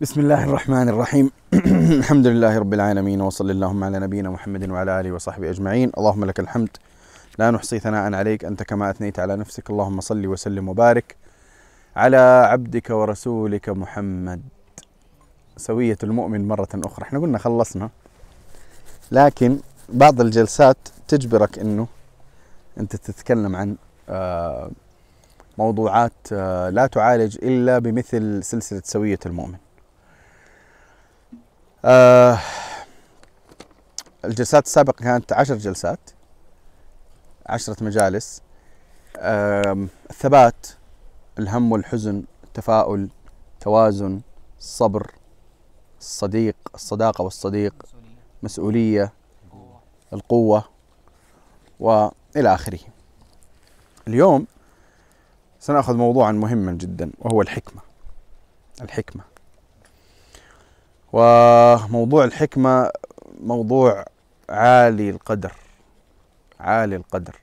بسم الله الرحمن الرحيم الحمد لله رب العالمين وصلى اللهم على نبينا محمد وعلى اله وصحبه اجمعين اللهم لك الحمد لا نحصي ثناء عليك انت كما اثنيت على نفسك اللهم صل وسلم وبارك على عبدك ورسولك محمد سوية المؤمن مرة أخرى إحنا قلنا خلصنا. لكن بعض الجلسات تجبرك إنه أنت تتكلم عن آه، موضوعات آه، لا تعالج إلا بمثل سلسلة سوية المؤمن. آه الجلسات السابقة كانت عشر جلسات عشرة مجالس. آه الثبات الهم والحزن التفاؤل توازن الصبر الصديق الصداقة والصديق مسؤولية القوة وإلى آخره. اليوم سنأخذ موضوعا مهما جدا وهو الحكمة. الحكمة. وموضوع الحكمة موضوع عالي القدر عالي القدر.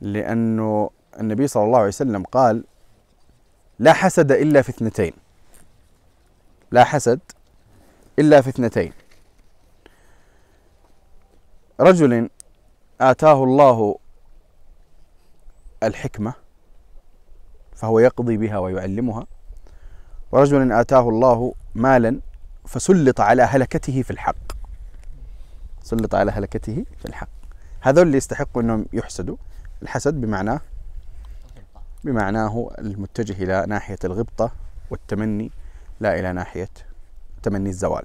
لأنه النبي صلى الله عليه وسلم قال لا حسد إلا في اثنتين. لا حسد إلا في اثنتين. رجل آتاه الله الحكمة فهو يقضي بها ويعلمها ورجل آتاه الله مالا فسلط على هلكته في الحق. سلط على هلكته في الحق. هذول اللي يستحقوا إنهم يحسدوا الحسد بمعناه بمعناه المتجه إلى ناحية الغبطة والتمني لا إلى ناحية تمني الزوال.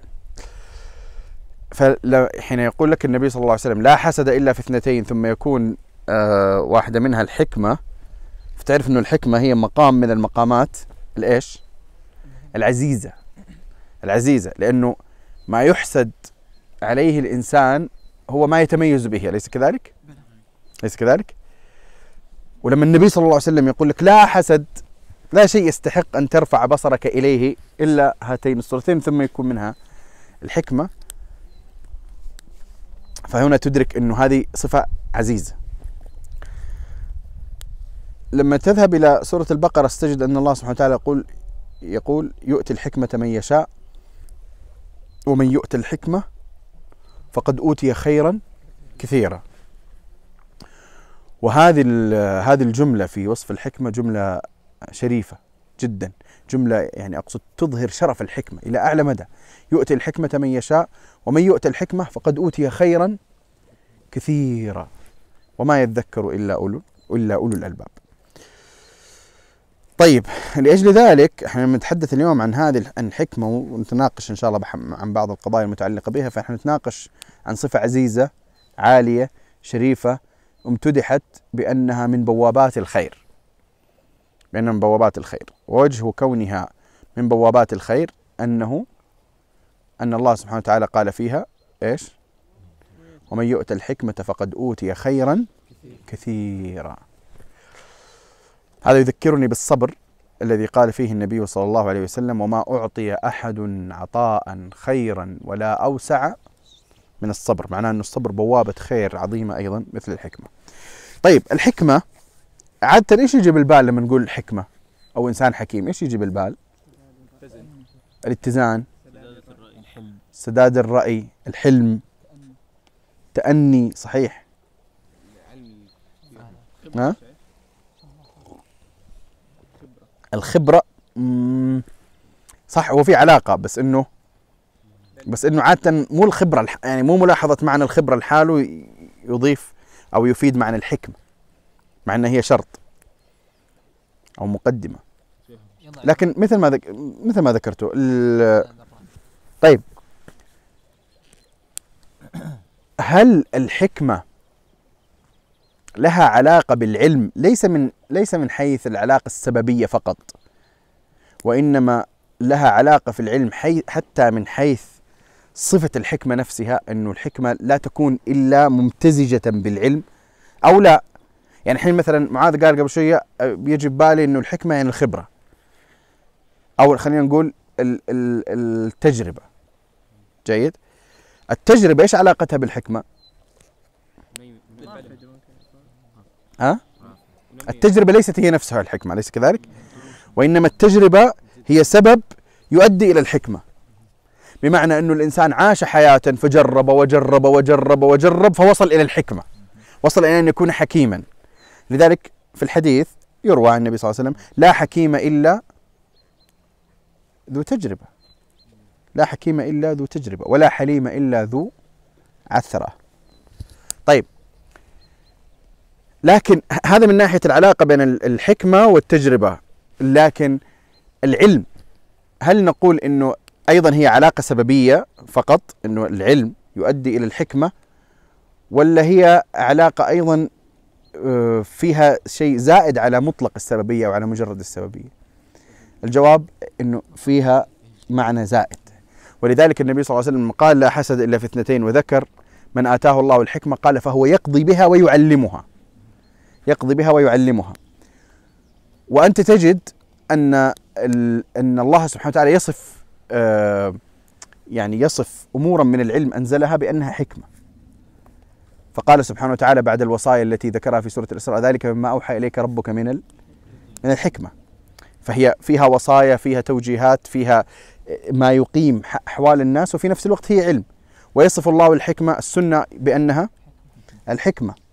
فحين يقول لك النبي صلى الله عليه وسلم لا حسد إلا في اثنتين ثم يكون آه واحدة منها الحكمة. فتعرف إنه الحكمة هي مقام من المقامات الإيش؟ العزيزة. العزيزة لأنه ما يحسد عليه الإنسان هو ما يتميز به أليس كذلك؟ أليس كذلك؟ ولما النبي صلى الله عليه وسلم يقول لك لا حسد لا شيء يستحق أن ترفع بصرك إليه إلا هاتين الصورتين ثم يكون منها الحكمة فهنا تدرك أنه هذه صفة عزيزة لما تذهب إلى سورة البقرة ستجد أن الله سبحانه وتعالى يقول يقول يؤتي الحكمة من يشاء ومن يؤت الحكمة فقد أوتي خيرا كثيرا. وهذه هذه الجملة في وصف الحكمة جملة شريفة جدا. جملة يعني أقصد تظهر شرف الحكمة إلى أعلى مدى. يؤتي الحكمة من يشاء ومن يؤت الحكمة فقد أوتي خيرا كثيرا. وما يذكر إلا أولو إلا أولو الألباب. طيب لأجل ذلك إحنا نتحدث اليوم عن هذه الحكمه ونتناقش إن شاء الله عن بعض القضايا المتعلقة بها فإحنا نتناقش عن صفة عزيزة عالية شريفة امتدحت بأنها من بوابات الخير. بأنها من بوابات الخير. ووجه كونها من بوابات الخير أنه أن الله سبحانه وتعالى قال فيها إيش؟ ومن يؤت الحكمة فقد أوتي خيرا كثيرا. هذا يذكرني بالصبر الذي قال فيه النبي صلى الله عليه وسلم وما أعطي أحد عطاء خيرا ولا أوسع من الصبر. معناه أن الصبر بوابة خير عظيمة أيضا مثل الحكمة. طيب الحكمة عادة إيش يجي بالبال لما نقول الحكمة أو إنسان حكيم إيش يجي بالبال؟ الاتزان. سداد الرأي. الحلم. تأني. صحيح. ها؟ الخبرة صح هو في علاقة بس إنه بس إنه عادة مو الخبرة يعني مو ملاحظة معنى الخبرة لحاله يضيف أو يفيد معنى الحكمة مع إنها هي شرط أو مقدمة لكن مثل ما ذك... مثل ما ذكرته. طيب هل الحكمة لها علاقة بالعلم ليس من ليس من حيث العلاقة السببية فقط وإنما لها علاقة في العلم حي حتى من حيث صفة الحكمة نفسها إنه الحكمة لا تكون إلا ممتزجة بالعلم أو لا. يعني الحين مثلا معاذ قال قبل شوية بيجي ببالي إنه الحكمة يعني الخبرة. أو خلينا نقول التجربة. جيد؟ التجربة إيش علاقتها بالحكمة؟ ها؟ التجربة ليست هي نفسها الحكمة أليس كذلك؟ وإنما التجربة هي سبب يؤدي إلى الحكمة. بمعنى أنه الإنسان عاش حياة فجرب وجرب وجرب وجرب فوصل إلى الحكمة. وصل إلى أن يكون حكيما. لذلك في الحديث يروى عن النبي صلى الله عليه وسلم لا حكيم إلا ذو تجربة. لا حكيم إلا ذو تجربة ولا حليم إلا ذو عثرة. طيب لكن هذا من ناحية العلاقة بين الحكمة والتجربة. لكن العلم هل نقول إنه أيضا هي علاقة سببية فقط إنه العلم يؤدي إلى الحكمة ولا هي علاقة أيضا آه، فيها شيء زائد على مطلق السببية وعلى مجرد السببية؟ الجواب إنه فيها معنى زائد. ولذلك النبي صلى الله عليه وسلم قال لا حسد إلا في اثنتين وذكر من آتاه الله الحكمة قال فهو يقضي بها ويعلمها. يقضي بها ويعلمها. وأنت تجد أن أن الله سبحانه وتعالى يصف آه، يعني يصف أمورا من العلم أنزلها بأنها حكمة. فقال سبحانه وتعالى بعد الوصايا التي ذكرها في سورة الإسراء ذلك مما أوحى إليك ربك من من الحكمة. فهي فيها وصايا فيها توجيهات فيها ما يقيم أحوال الناس وفي نفس الوقت هي علم. ويصف الله الحكمة السنة بأنها الحكمة.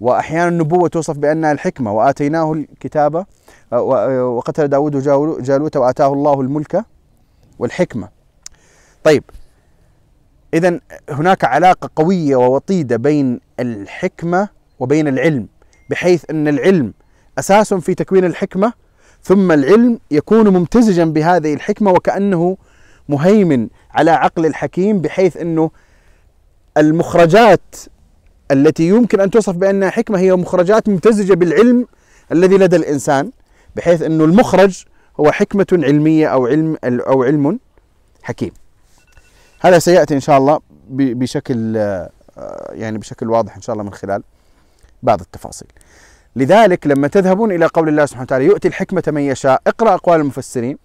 وأحيانا النبوة توصف بانها الحكمة وآتيناه الكتاب وقتل داود جالوت وأتاه الله الملك والحكمة. طيب اذا هناك علاقة قوية ووطيدة بين الحكمة وبين العلم بحيث أن العلم أساس في تكوين الحكمة ثم العلم يكون ممتزجا بهذه الحكمة وكأنه مهيمن على عقل الحكيم بحيث أنه المخرجات التي يمكن أن توصف بأنها حكمة هي مخرجات ممتزجة بالعلم الذي لدى الإنسان بحيث أنه المخرج هو حكمة علمية أو علم أو علم حكيم. هذا سيأتي إن شاء الله بشكل يعني بشكل واضح إن شاء الله من خلال بعض التفاصيل. لذلك لما تذهبون إلى قول الله سبحانه وتعالى يؤتي الحكمة من يشاء اقرأ أقوال المفسرين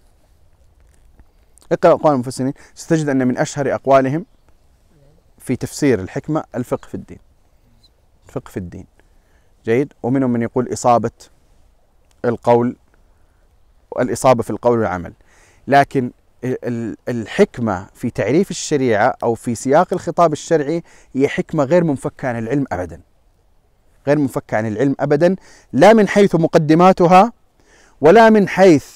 اقرأ أقوال المفسرين ستجد أن من أشهر أقوالهم في تفسير الحكمة الفقه في الدين. فقه في الدين. جيد؟ ومنهم من يقول إصابة القول الإصابة في القول والعمل. لكن الحكمة في تعريف الشريعة أو في سياق الخطاب الشرعي هي حكمة غير منفكة عن العلم أبدا. غير منفكة عن العلم أبدا لا من حيث مقدماتها ولا من حيث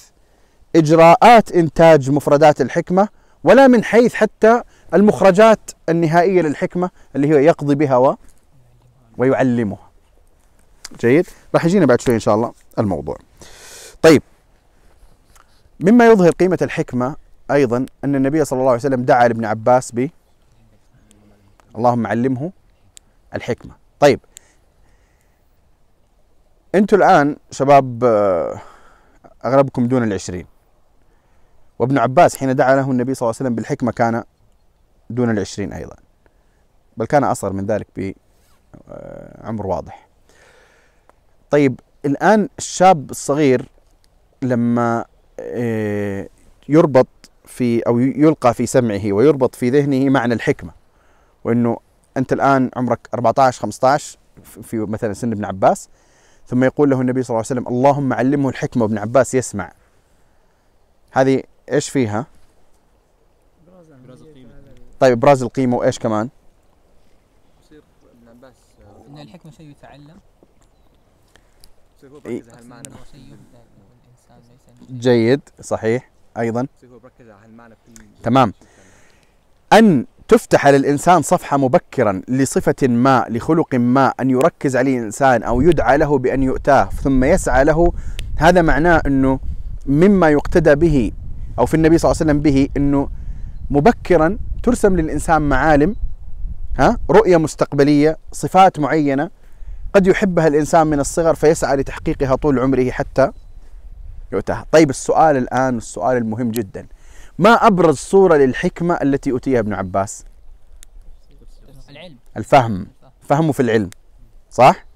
إجراءات إنتاج مفردات الحكمة ولا من حيث حتى المخرجات النهائية للحكمة اللي هي يقضي بها ويعلمها جيد؟ راح يجينا بعد شوي إن شاء الله الموضوع. طيب. مما يظهر قيمة الحكمة أيضا أن النبي صلى الله عليه وسلم دعا لابن عباس ب اللهم علمه الحكمة. طيب. أنتم الآن شباب أغلبكم دون العشرين. وابن عباس حين دعا له النبي صلى الله عليه وسلم بالحكمة كان دون العشرين أيضا. بل كان أصغر من ذلك عمر واضح طيب الآن الشاب الصغير لما آه، يربط في أو يلقى في سمعه ويربط في ذهنه معنى الحكمة وأنه أنت الآن عمرك 14 15 في مثلا سن ابن عباس ثم يقول له النبي صلى الله عليه وسلم اللهم علمه الحكمة وابن عباس يسمع هذه إيش فيها؟ طيب ابراز القيمة وإيش كمان؟ إن الحكمة شيء يتعلم. جيد صحيح. أيضا. تمام. أن تفتح للإنسان صفحة مبكرا لصفة ما لخلق ما أن يركز عليه الإنسان أو يدعى له بأن يؤتاه ثم يسعى له. هذا معناه إنه مما يقتدى به أو في النبي صلى الله عليه وسلم به إنه مبكرا ترسم للإنسان معالم ها? رؤية مستقبلية صفات معينة قد يحبها الإنسان من الصغر فيسعى لتحقيقها طول عمره حتى يؤتاها. طيب السؤال الآن السؤال المهم جدا. ما أبرز صورة للحكمة التي أتيها ابن عباس؟ العلم. الفهم. فهمه في العلم. صح؟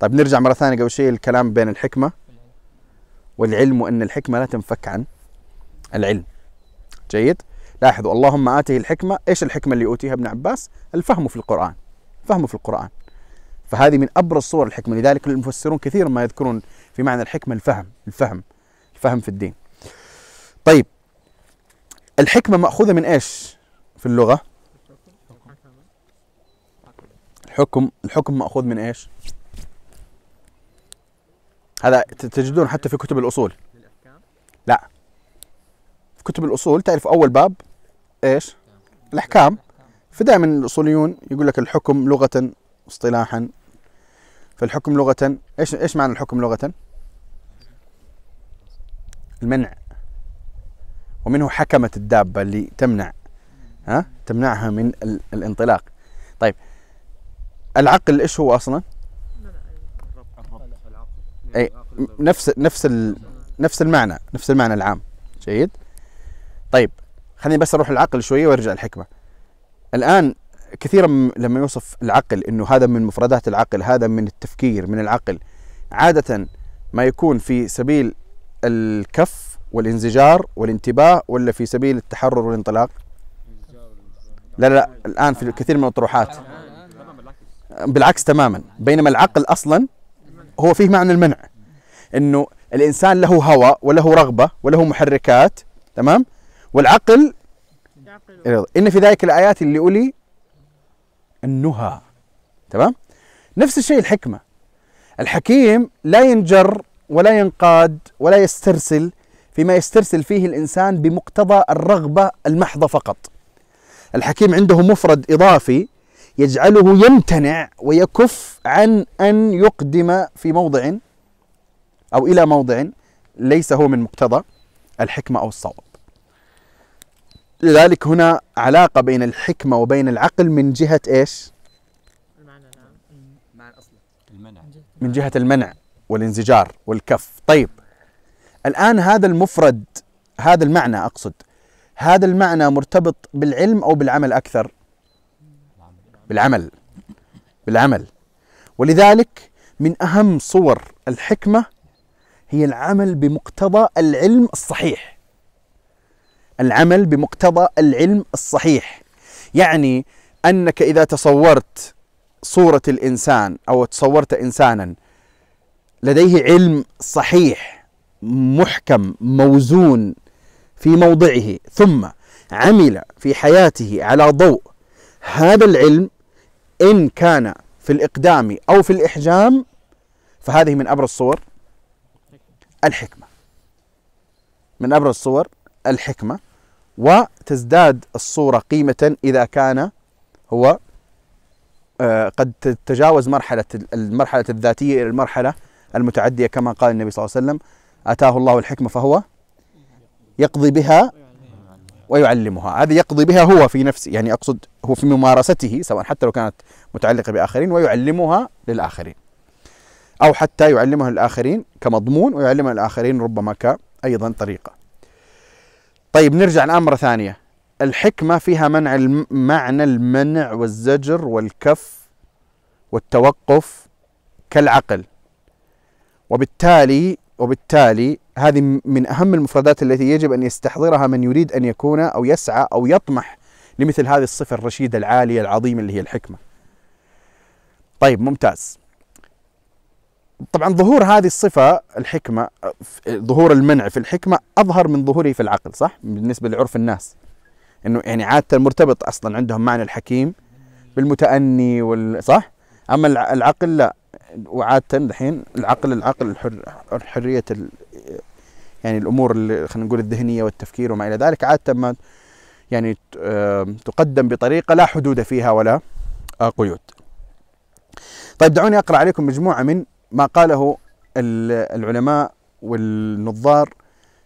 طيب نرجع مرة ثانية قبل شيء الكلام بين الحكمة والعلم وأن الحكمة لا تنفك عن العلم. جيد؟ لاحظوا اللهم آته الحكمة. إيش الحكمة اللي أوتيها ابن عباس؟ الفهم في القرآن. فهمه في القرآن. فهذه من أبرز صور الحكمة. لذلك المفسرون كثيرا ما يذكرون في معنى الحكمة الفهم الفهم الفهم في الدين. طيب الحكمة مأخوذة من إيش في اللغة؟ الحكم الحكم مأخوذ من إيش؟ هذا تجدون حتى في كتب الأصول. لا. في كتب الأصول تعرف أول باب؟ إيش؟ الأحكام. فدائما الأصوليون يقول لك الحكم لغة اصطلاحا. فالحكم لغة إيش إيش معنى الحكم لغة؟ المنع. ومنه حكمت الدابة اللي تمنع ها؟ تمنعها من ال- الانطلاق. طيب العقل إيش هو أصلا؟ اي نفس نفس نفس المعنى نفس المعنى العام. جيد؟ طيب خليني بس أروح العقل شوية وأرجع الحكمة. الآن كثيرا لما يوصف العقل إنه هذا من مفردات العقل هذا من التفكير من العقل عادة ما يكون في سبيل الكف والانزجار والانتباه ولا في سبيل التحرر والانطلاق؟ لا لا الآن في كثير من الاطروحات بالعكس تماما. بينما العقل أصلا هو فيه معنى المنع. إنه الإنسان له هوى وله رغبة وله محركات تمام؟ والعقل إن في ذلك الايات اللي اولي النهى. تمام؟ نفس الشيء الحكمة. الحكيم لا ينجر ولا ينقاد ولا يسترسل فيما يسترسل فيه الإنسان بمقتضى الرغبة المحضة فقط. الحكيم عنده مفرد إضافي يجعله يمتنع ويكف عن أن يقدم في موضع أو إلى موضع ليس هو من مقتضى الحكمة أو الصواب. لذلك هنا علاقة بين الحكمة وبين العقل من أصلا المنع. من جهة المنع والانزجار والكف. طيب الآن هذا المفرد هذا المعنى أقصد هذا المعنى مرتبط بالعلم أو بالعمل أكثر؟ بالعمل. بالعمل. ولذلك من أهم صور الحكمة هي العمل بمقتضى العلم الصحيح. العمل بمقتضى العلم الصحيح. يعني أنك إذا تصورت صورة الإنسان أو تصورت إنسانا لديه علم صحيح محكم موزون في موضعه ثم عمل في حياته على ضوء هذا العلم إن كان في الإقدام أو في الإحجام فهذه من أبرز صور الحكمة. من أبرز صور الحكمة. وتزداد الصورة قيمة إذا كان هو آه، قد تتجاوز مرحلة المرحلة الذاتية إلى المرحلة المتعدية كما قال النبي صلى الله عليه وسلم آتاه الله الحكمة فهو يقضي بها ويعلمها. هذه يقضي بها هو في نفسه يعني أقصد هو في ممارسته سواء حتى لو كانت متعلقة بآخرين ويعلمها للآخرين. أو حتى يعلمها للآخرين كمضمون ويعلمها للآخرين ربما كأيضا طريقة. طيب نرجع الآن مرة ثانية. الحكمة فيها منع الم... معنى المنع والزجر والكف والتوقف كالعقل. وبالتالي وبالتالي هذه من أهم المفردات التي يجب أن يستحضرها من يريد أن يكون أو يسعى أو يطمح لمثل هذه الصفة الرشيدة العالية العظيمة اللي هي الحكمة. طيب ممتاز. طبعا ظهور هذه الصفة الحكمة ظهور المنع في الحكمة أظهر من ظهوره في العقل صح بالنسبة لعرف الناس إنه يعني عادة مرتبط أصلا عندهم معنى الحكيم بالمتأني وال صح؟ أما الع- العقل لا وعادة الحين العقل العقل الحر حريه ال يعني الأمور اللي خلينا نقول الذهنية والتفكير وما إلى ذلك عادة ما يعني تقدم بطريقة لا حدود فيها ولا قيود. طيب دعوني أقرأ عليكم مجموعة من ما قاله ال- العلماء والنظار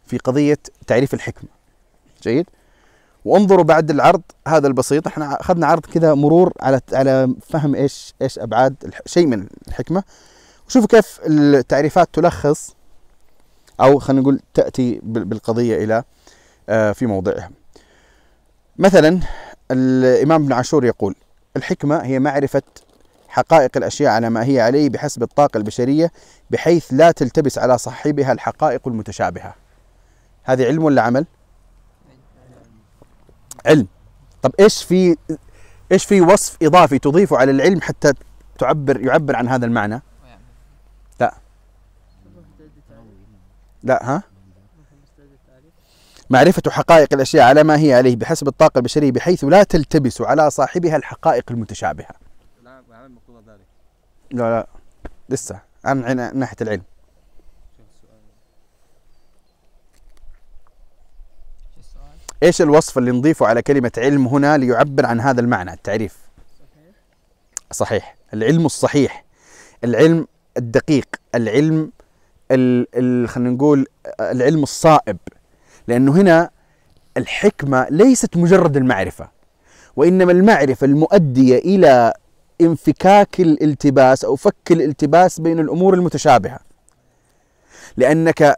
في قضية تعريف الحكمة. جيد؟ وانظروا بعد العرض هذا البسيط إحنا أخذنا عرض كذا مرور على على فهم إيش إيش أبعاد شيء من الحكمة وشوفوا كيف التعريفات تلخص أو خلينا نقول تأتي بال- بالقضية إلى آه، في موضعها. مثلا الامام ابن عاشور يقول: الحكمة هي معرفة حقائق الأشياء على ما هي عليه بحسب الطاقة البشرية بحيث لا تلتبس على صاحبها الحقائق المتشابهة. هذه علم ولا عمل؟ علم. طب إيش في إيش في وصف إضافي تضيفه على العلم حتى تعبر يعبر عن هذا المعنى؟ لا ها؟ معرفة حقائق الأشياء على ما هي عليه بحسب الطاقة البشرية بحيث لا تلتبس على صاحبها الحقائق المتشابهة لا وعمل مقتضى ذلك لا لا. لسه. عن ناحية العلم؟ إيش الوصف اللي نضيفه على كلمة علم هنا ليعبر عن هذا المعنى التعريف؟ صحيح. العلم الصحيح. العلم الدقيق. العلم ال ال خلينا نقول العلم الصائب. لأنه هنا الحكمة ليست مجرد المعرفة وإنما المعرفة المؤدية إلى انفكاك الالتباس أو فك الالتباس بين الأمور المتشابهة. لأنك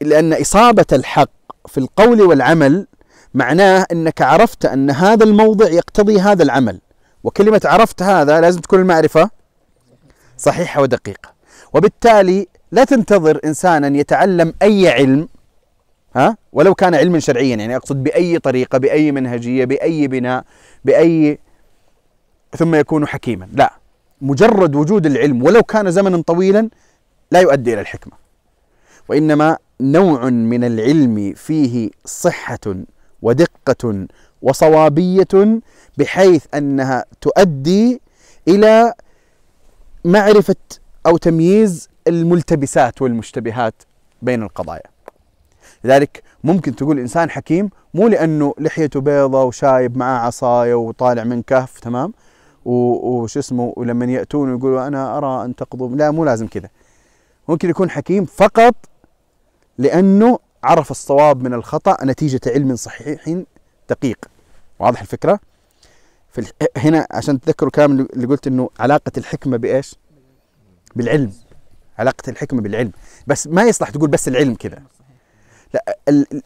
لأن إصابة الحق في القول والعمل معناه أنك عرفت أن هذا الموضع يقتضي هذا العمل. وكلمة عرفت هذا لازم تكون المعرفة صحيحة ودقيقة. وبالتالي لا تنتظر إنسانا يتعلم أي علم ها؟ ولو كان علما شرعيا يعني أقصد بأي طريقة بأي منهجية بأي بناء بأي ثم يكون حكيما. لا مجرد وجود العلم ولو كان زمنا طويلا لا يؤدي إلى الحكمة. وإنما نوع من العلم فيه صحة ودقة وصوابية بحيث أنها تؤدي إلى معرفة أو تمييز الملتبسات والمشتبهات بين القضايا. لذلك ممكن تقول إنسان حكيم مو لأنه لحيته بيضة وشايب معاه عصاية وطالع من كهف تمام؟ وش اسمه ولما يأتون يقولوا أنا أرى أن تقضوا لا مو لازم كذا ممكن يكون حكيم فقط لأنه عرف الصواب من الخطأ نتيجة علم صحيح دقيق واضح الفكرة؟ في. هنا عشان تذكروا الكلام اللي قلت إنه علاقة الحكمة بإيش؟ بالعلم علاقة الحكمة بالعلم بس ما يصلح تقول بس العلم كذا لا.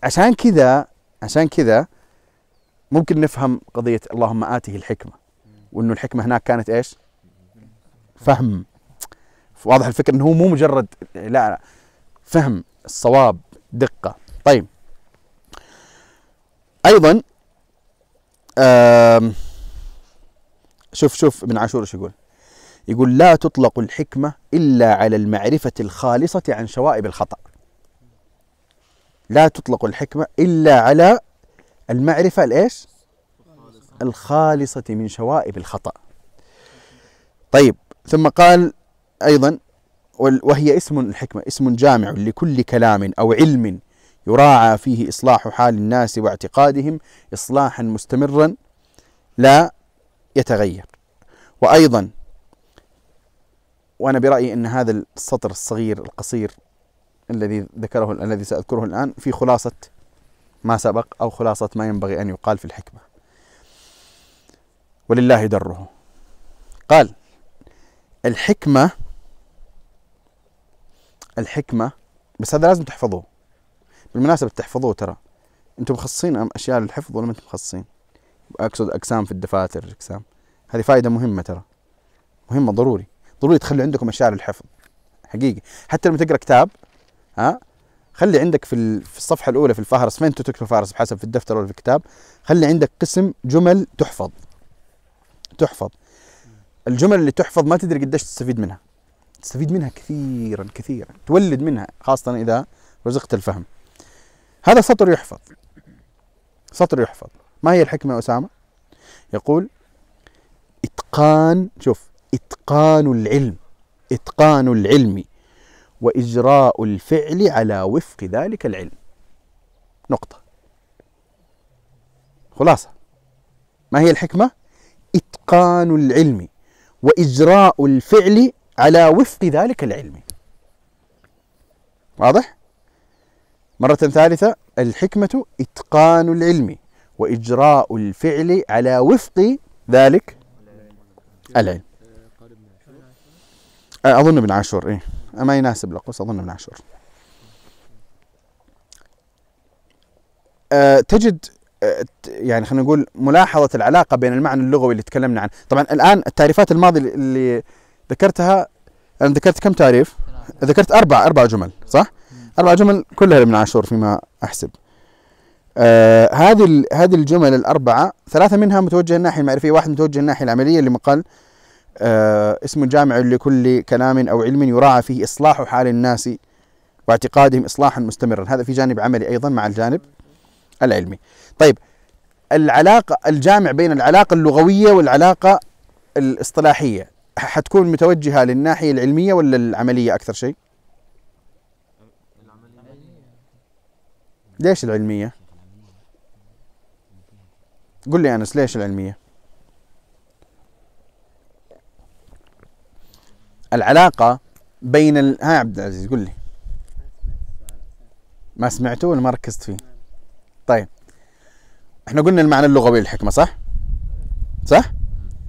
عشان كذا عشان كذا ممكن نفهم قضية اللهم آته الحكمة وإنه الحكمة هناك كانت إيش؟ فهم. واضح الفكرة إنه هو مو مجرد لا, لا. فهم الصواب دقة. طيب. أيضا شوف شوف ابن عاشور إيش يقول. يقول لا تطلق الحكمة إلا على المعرفة الخالصة عن شوائب الخطأ. لا تطلق الحكمة إلا على المعرفة الإيش؟ الخالصة من شوائب الخطأ. طيب ثم قال أيضا وهي اسم الحكمة اسم جامع لكل كلام أو علم يراعى فيه إصلاح حال الناس واعتقادهم إصلاحا مستمرا لا يتغير. وأيضا وأنا برأيي أن هذا السطر الصغير القصير الذي ذكره الذي سأذكره الآن في خلاصة ما سبق أو خلاصة ما ينبغي أن يقال في الحكمة. ولله دره. قال الحكمة الحكمة بس هذا لازم تحفظوه. بالمناسبة تحفظوه ترى. أنتم مخصصين أشياء للحفظ ولا ما أنتم مخصصين؟ أقصد أقسام في الدفاتر أقسام. هذه فائدة مهمة ترى. مهمة ضروري. ضروري تخلي عندكم أشياء للحفظ. حقيقي. حتى لما تقرأ كتاب ها خلي عندك في في الصفحة الأولى في الفهرس فين تكتب الفهرس؟ بحسب في الدفتر ولا في الكتاب. خلي عندك قسم جمل تحفظ. تحفظ. الجمل اللي تحفظ ما تدري قديش تستفيد منها. تستفيد منها كثيرا كثيرا. تولد منها خاصة إذا رزقت الفهم. هذا سطر يحفظ. سطر يحفظ. ما هي الحكمة أسامة؟ يقول إتقان شوف إتقان العلم. إتقان العلم وإجراء الفعل على وفق ذلك العلم. نقطة. خلاصة. ما هي الحكمة؟ إتقان العلم وإجراء الفعل على وفق ذلك العلم. واضح؟ مرة ثالثة الحكمة إتقان العلم وإجراء الفعل على وفق ذلك العلم. أظن ابن عاشور إيه. ما يناسب لقوس أظن ابن عاشور. أه تجد يعني خلينا نقول ملاحظة العلاقة بين المعنى اللغوي اللي تكلمنا عنه. طبعا الآن التعريفات الماضية اللي ذكرتها أنا ذكرت كم تعريف؟ ذكرت أربع أربع جمل صح؟ أربع جمل كلها لابن عاشور فيما أحسب. آه هذه هذه الجمل الأربعة ثلاثة منها متوجهة الناحية المعرفية واحد متوجه الناحية العملية اللي قال آه اسم جامع لكل كلام أو علم يراعى فيه إصلاح حال الناس واعتقادهم إصلاحا مستمرا. هذا في جانب عملي أيضا مع الجانب العلمي. طيب العلاقة الجامع بين العلاقة اللغوية والعلاقة الاصطلاحية حتكون متوجهة للناحية العلمية ولا العملية أكثر شيء؟ ليش العلمية؟ قل لي أنس ليش العلمية؟ العلاقة بين ال... ها عبد العزيز قل لي ما سمعته ولا ما ركزت فيه؟ طيب إحنا قلنا المعنى اللغوي للحكمة صح؟ صح؟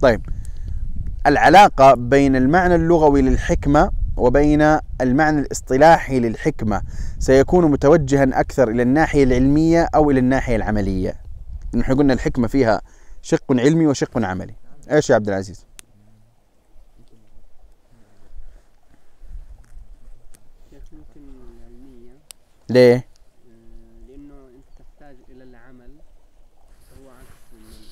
طيب. العلاقة بين المعنى اللغوي للحكمة وبين المعنى الاصطلاحي للحكمة سيكون متوجها أكثر إلى الناحية العلمية أو إلى الناحية العملية. نحن قلنا الحكمة فيها شق علمي وشق عملي. إيش يا عبد العزيز؟ ليه آه، لأنه أنت تحتاج إلى العمل هو عكس المنع مم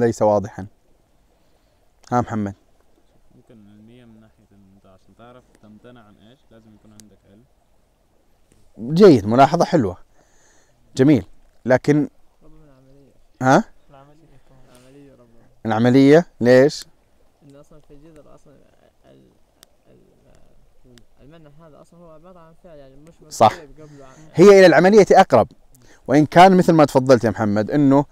ليس واضحا. ها محمد. ممكن علمية من ناحية انت عشان تعرف تمتنع عن إيش لازم يكون عندك علم. جيد ملاحظة حلوة. جميل. لكن العملية ها؟ العملية العملية ربما العملية ليش؟ إن أصلا في الجذر أصلا ال ال المعنى هذا أصلا هو عبارة عن فعل يعني مش صح. مسبب قبله. عن هي إلى العملية أقرب. وإن كان مثل ما تفضلت يا محمد إنه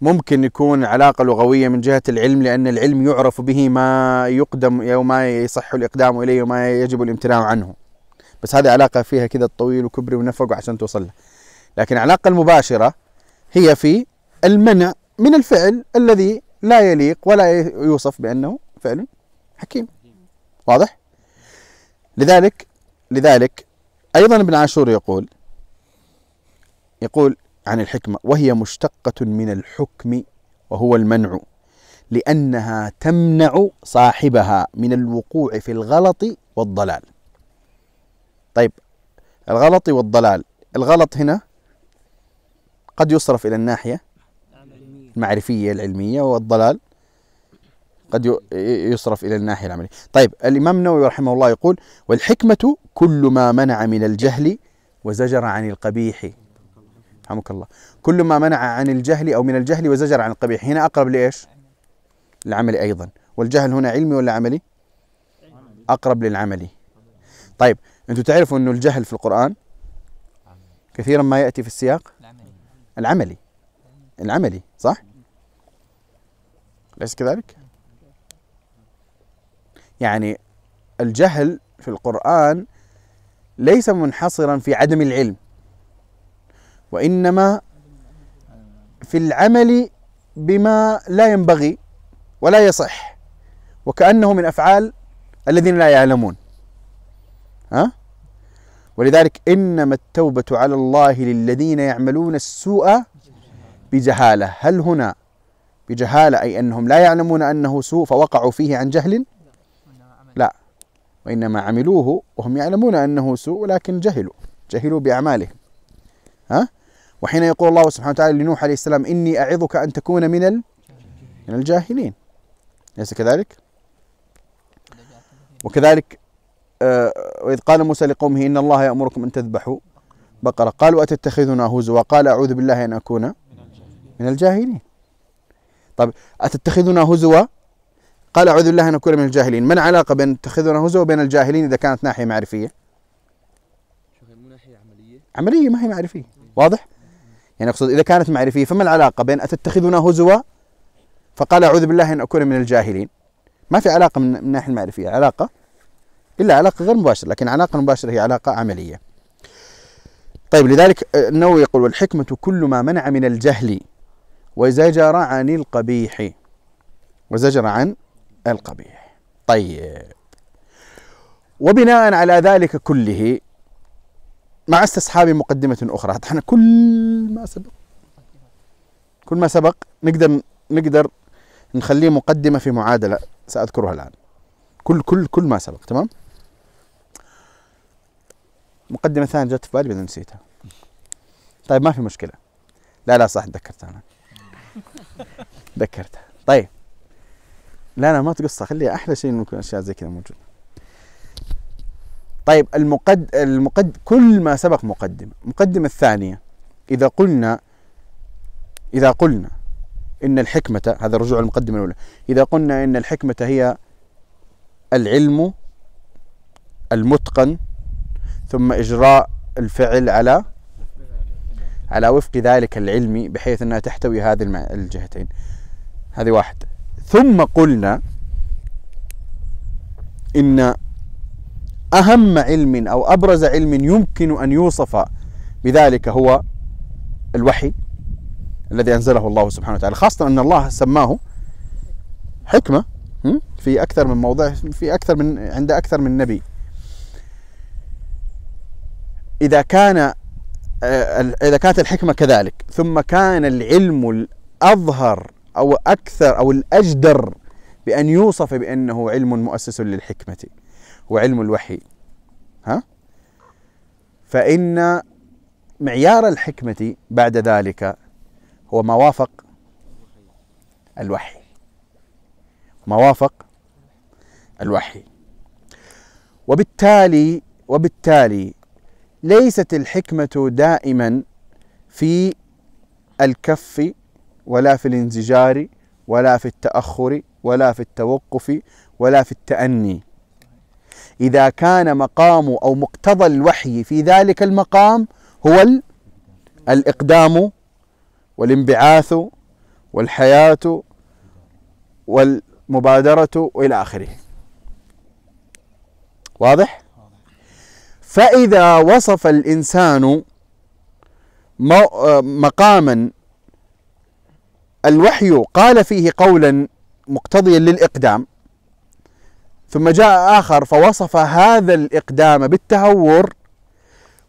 ممكن يكون علاقة لغوية من جهة العلم لأن العلم يعرف به ما يقدم أو ما يصح الإقدام إليه وما يجب الامتناع عنه. بس هذه علاقة فيها كذا طويل وكبري ونفق عشان توصل له. لكن العلاقة المباشرة هي في المنع من الفعل الذي لا يليق ولا يوصف بأنه فعل حكيم. واضح؟ لذلك لذلك أيضا ابن عاشور يقول يقول عن الحكمة وهي مشتقة من الحكم وهو المنع لأنها تمنع صاحبها من الوقوع في الغلط والضلال. طيب الغلط والضلال الغلط هنا قد يصرف إلى الناحية المعرفية العلمية والضلال قد يصرف إلى الناحية العملية. طيب الإمام النووي رحمه الله يقول والحكمة كل ما منع من الجهل وزجر عن القبيح رحمك الله. كل ما منع عن الجهل أو من الجهل وزجر عن القبيح. هنا أقرب لإيش؟ العملي أيضا. والجهل هنا علمي ولا عملي؟ أقرب للعملي. طيب أنتم تعرفوا أنه الجهل في القرآن كثيرا ما يأتي في السياق؟ العملي. العملي صح؟ ليس كذلك؟ يعني الجهل في القرآن ليس منحصرا في عدم العلم. وإنما في العمل بما لا ينبغي ولا يصح وكأنه من أفعال الذين لا يعلمون. ها؟ ولذلك إنما التوبة على الله للذين يعملون السوء بجهالة. هل هنا بجهالة؟ أي أنهم لا يعلمون أنه سوء فوقعوا فيه عن جهل؟ لا. وإنما عملوه وهم يعلمون أنه سوء ولكن جهلوا. جهلوا بأعمالهم. ها؟ وحين يقول الله سبحانه وتعالى لنوح عليه السلام إني أعظك أن تكون من ال... من الجاهلين. أليس كذلك؟ وكذلك آه وإذ قال موسى لقومه إن الله يأمركم أن تذبحوا بقرة. قالوا أتتخذنا هزوا؟ قال أعوذ بالله أن أكون من الجاهلين. طيب أتتخذنا هزوا؟ قال أعوذ بالله أن أكون من الجاهلين. من علاقة بين اتخذنا هزوا وبين الجاهلين إذا كانت ناحية معرفية؟ عملية ما هي معرفية. واضح؟ يعني أقصد إذا كانت معرفية فما العلاقة بين أتتخذنا هزوا؟ فقال أعوذ بالله أن أكون من الجاهلين. ما في علاقة من الناحية المعرفية علاقة. إلا علاقة غير مباشرة لكن علاقة مباشرة هي علاقة عملية. طيب لذلك النووي يقول والحكمة كل ما منع من الجهل وزجر عن القبيح وزجر عن القبيح. طيب. وبناء على ذلك كله مع استصحاب مقدمة أخرى. إحنا كل ما سبق كل ما سبق نقدر نقدر نخليه مقدمة في معادلة سأذكرها الآن. كل كل كل ما سبق تمام؟ مقدمة ثانية جت في بالي بعدين نسيتها. طيب ما في مشكلة. لا لا صح تذكرتها أنا. ذكرتها طيب. لا لا ما تقصها خليها أحلى شيء إنه يكون أشياء زي كذا موجودة. طيب المقد المقد كل ما سبق مقدمة المقدمة الثانية إذا قلنا إذا قلنا إن الحكمة هذا الرجوع المقدمة الأولى إذا قلنا إن الحكمة هي العلم المتقن ثم إجراء الفعل على على وفق ذلك العلم بحيث أنها تحتوي هذه الجهتين. هذه واحدة. ثم قلنا إن أهم علم أو أبرز علم يمكن أن يوصف بذلك هو الوحي الذي أنزله الله سبحانه وتعالى خاصة أن الله سماه حكمة؟ في أكثر من موضع في أكثر من عند أكثر من نبي إذا كان آه، إذا كانت الحكمة كذلك ثم كان العلم الأظهر أو أكثر أو الأجدر بأن يوصف بأنه علم مؤسس للحكمة هو علم الوحي. ها؟ فإن معيار الحكمة بعد ذلك هو ما وافق الوحي. ما وافق الوحي. وبالتالي وبالتالي ليست الحكمة دائما في الكف ولا في الانزجار ولا في التأخر ولا في التوقف ولا في التأني. إذا كان مقام أو مقتضى الوحي في ذلك المقام هو ال- الإقدام والانبعاث والحياة والمبادرة وإلى آخره واضح؟ فإذا وصف الإنسان مقاما الوحي قال فيه قولا مقتضيا للإقدام ثم جاء آخر فوصف هذا الإقدام بالتهور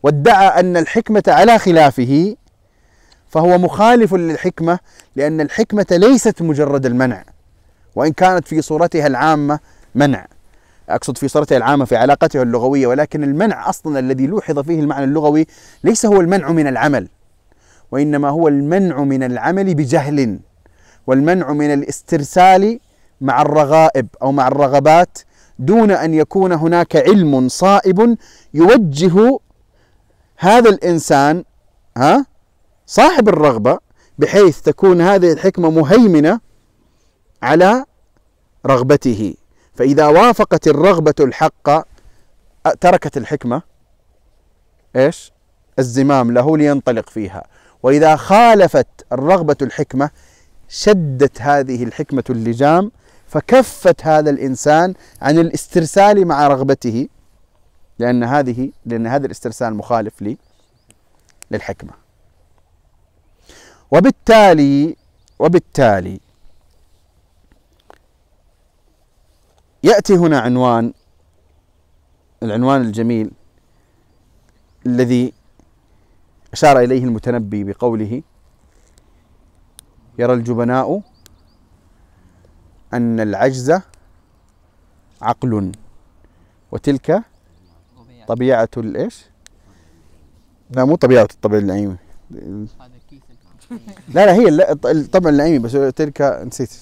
وادعى أن الحكمة على خلافه فهو مخالف للحكمة لأن الحكمة ليست مجرد المنع وإن كانت في صورتها العامة منع. أقصد في صورتها العامة في علاقتها اللغوية ولكن المنع أصلا الذي لوحظ فيه المعنى اللغوي ليس هو المنع من العمل وإنما هو المنع من العمل بجهل والمنع من الاسترسال مع الرغائب أو مع الرغبات دون أن يكون هناك علم صائب يوجه هذا الإنسان ها صاحب الرغبة بحيث تكون هذه الحكمة مهيمنة على رغبته فإذا وافقت الرغبة الحق تركت الحكمة إيش؟ الزمام له لينطلق فيها وإذا خالفت الرغبة الحكمة شدت هذه الحكمة اللجام فكفت هذا الإنسان عن الاسترسال مع رغبته لأن هذه لأن هذا الاسترسال مخالف لي للحكمة. وبالتالي وبالتالي يأتي هنا عنوان العنوان الجميل الذي أشار إليه المتنبي بقوله يرى الجبناء أن العجز عقل. وتلك طبيعة الإيش؟ لا مو طبيعة الطبع كيس لا لا هي الطبع اللئيمي بس تلك نسيت.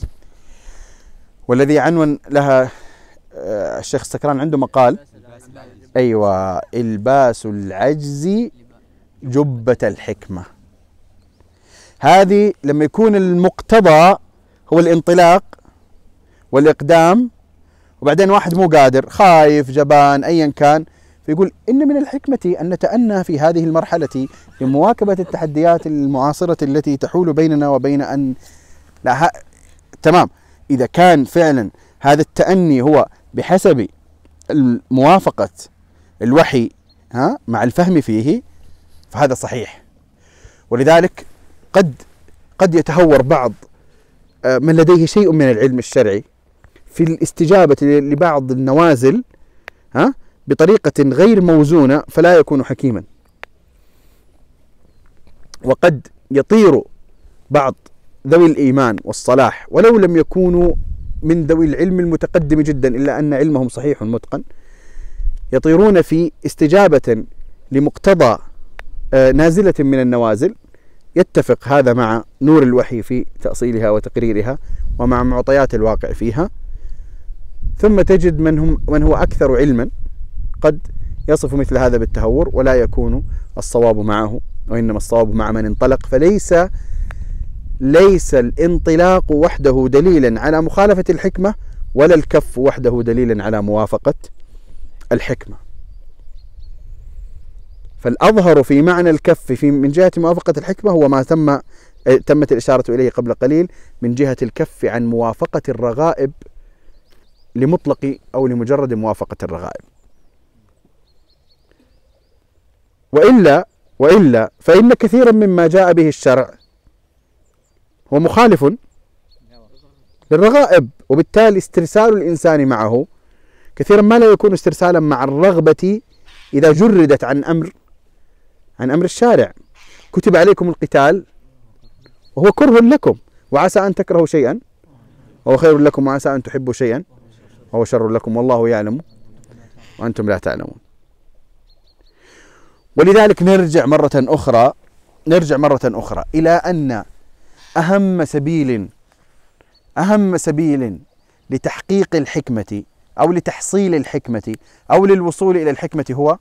والذي عنون لها آه، الشيخ السكران عنده مقال. أيوة إلباس العجز جبة الحكمة. هذه لما يكون المقتضى هو الانطلاق والإقدام وبعدين واحد مو قادر خايف جبان أيا كان فيقول إن من الحكمة أن نتأنى في هذه المرحلة لمواكبة التحديات المعاصرة التي تحول بيننا وبين أن لا ها... تمام. إذا كان فعلا هذا التأني هو بحسب موافقة الوحي ها مع الفهم فيه فهذا صحيح. ولذلك قد قد يتهور بعض آه، من لديه شيء من العلم الشرعي في الاستجابة لبعض النوازل ها بطريقة غير موزونة فلا يكون حكيما. وقد يطير بعض ذوي الإيمان والصلاح ولو لم يكونوا من ذوي العلم المتقدم جدا إلا أن علمهم صحيح متقن يطيرون في استجابة لمقتضى آه، نازلة من النوازل. يتفق هذا مع نور الوحي في تأصيلها وتقريرها ومع معطيات الواقع فيها. ثم تجد من هم من هو أكثر علما قد يصف مثل هذا بالتهور ولا يكون الصواب معه وإنما الصواب مع من انطلق. فليس ليس الانطلاق وحده دليلا على مخالفة الحكمة ولا الكف وحده دليلا على موافقة الحكمة. فالأظهر في معنى الكف في من جهة موافقة الحكمة هو ما تم تمت الإشارة إليه قبل قليل من جهة الكف عن موافقة الرغائب لمطلق أو لمجرد موافقة الرغائب. وإلا وإلا فإن كثيرا مما جاء به الشرع هو مخالف للرغائب وبالتالي استرسال الإنسان معه كثيرا ما لا يكون استرسالا مع الرغبة إذا جردت عن أمر عن أمر الشارع. كتب عليكم القتال وهو كره لكم وعسى أن تكرهوا شيئا وهو خير لكم وعسى أن تحبوا شيئا. وهو شر لكم والله يعلم وأنتم لا تعلمون. ولذلك نرجع مرة أخرى نرجع مرة أخرى إلى أن أهم سبيل أهم سبيل لتحقيق الحكمة أو لتحصيل الحكمة أو للوصول إلى الحكمة هو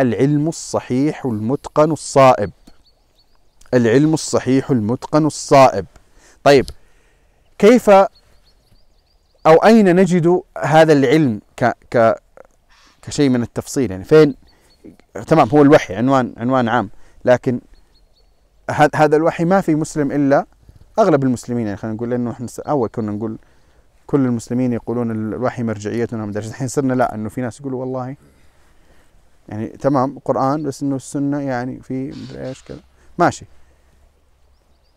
العلم الصحيح المتقن الصائب. العلم الصحيح المتقن الصائب. طيب كيف أو أين نجد هذا العلم ك ك كشيء من التفصيل؟ يعني فين؟ تمام هو الوحي عنوان عنوان عام. لكن هذا الوحي ما في مسلم إلا أغلب المسلمين. يعني خلينا نقول لأنه إحنا أول كنا نقول كل المسلمين يقولون الوحي مرجعيتنا مدرسة الحين صرنا لا إنه في ناس يقولوا والله يعني تمام قرآن بس إنه السنة يعني في مدري إيش كذا. ماشي.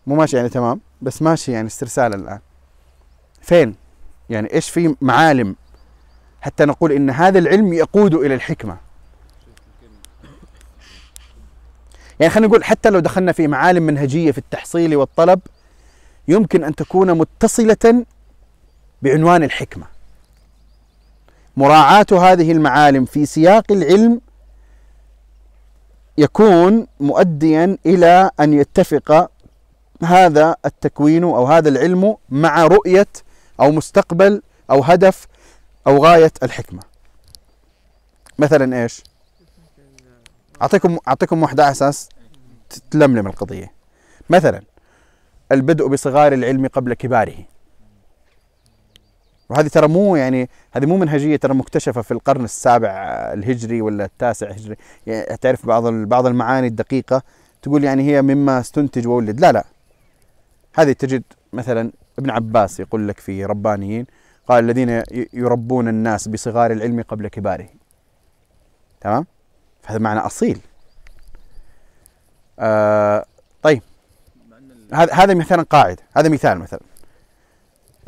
مو ماشي يعني تمام بس ماشي يعني استرسال الآن. فين؟ يعني إيش في معالم؟ حتى نقول إن هذا العلم يقود إلى الحكمة. يعني خلينا نقول حتى لو دخلنا في معالم منهجية في التحصيل والطلب يمكن أن تكون متصلة بعنوان الحكمة. مراعاة هذه المعالم في سياق العلم يكون مؤديا إلى أن يتفق هذا التكوين أو هذا العلم مع رؤية أو مستقبل أو هدف أو غاية الحكمة. مثلا إيش؟ أعطيكم أعطيكم واحدة على أساس تلملم القضية. مثلا البدء بصغار العلم قبل كباره. وهذه ترى مو يعني هذه مو منهجية ترى مكتشفة في القرن السابع الهجري ولا التاسع الهجري. يعني تعرف بعض بعض المعاني الدقيقة تقول يعني هي مما استنتج وولد. لا لا. هذه تجد مثلا ابن عباس يقول لك في ربانيين قال الذين يربون الناس بصغار العلم قبل كباره تمام؟ فهذا معنى أصيل. آه طيب. هذا هذا مثلا قاعدة. هذا مثال مثلا.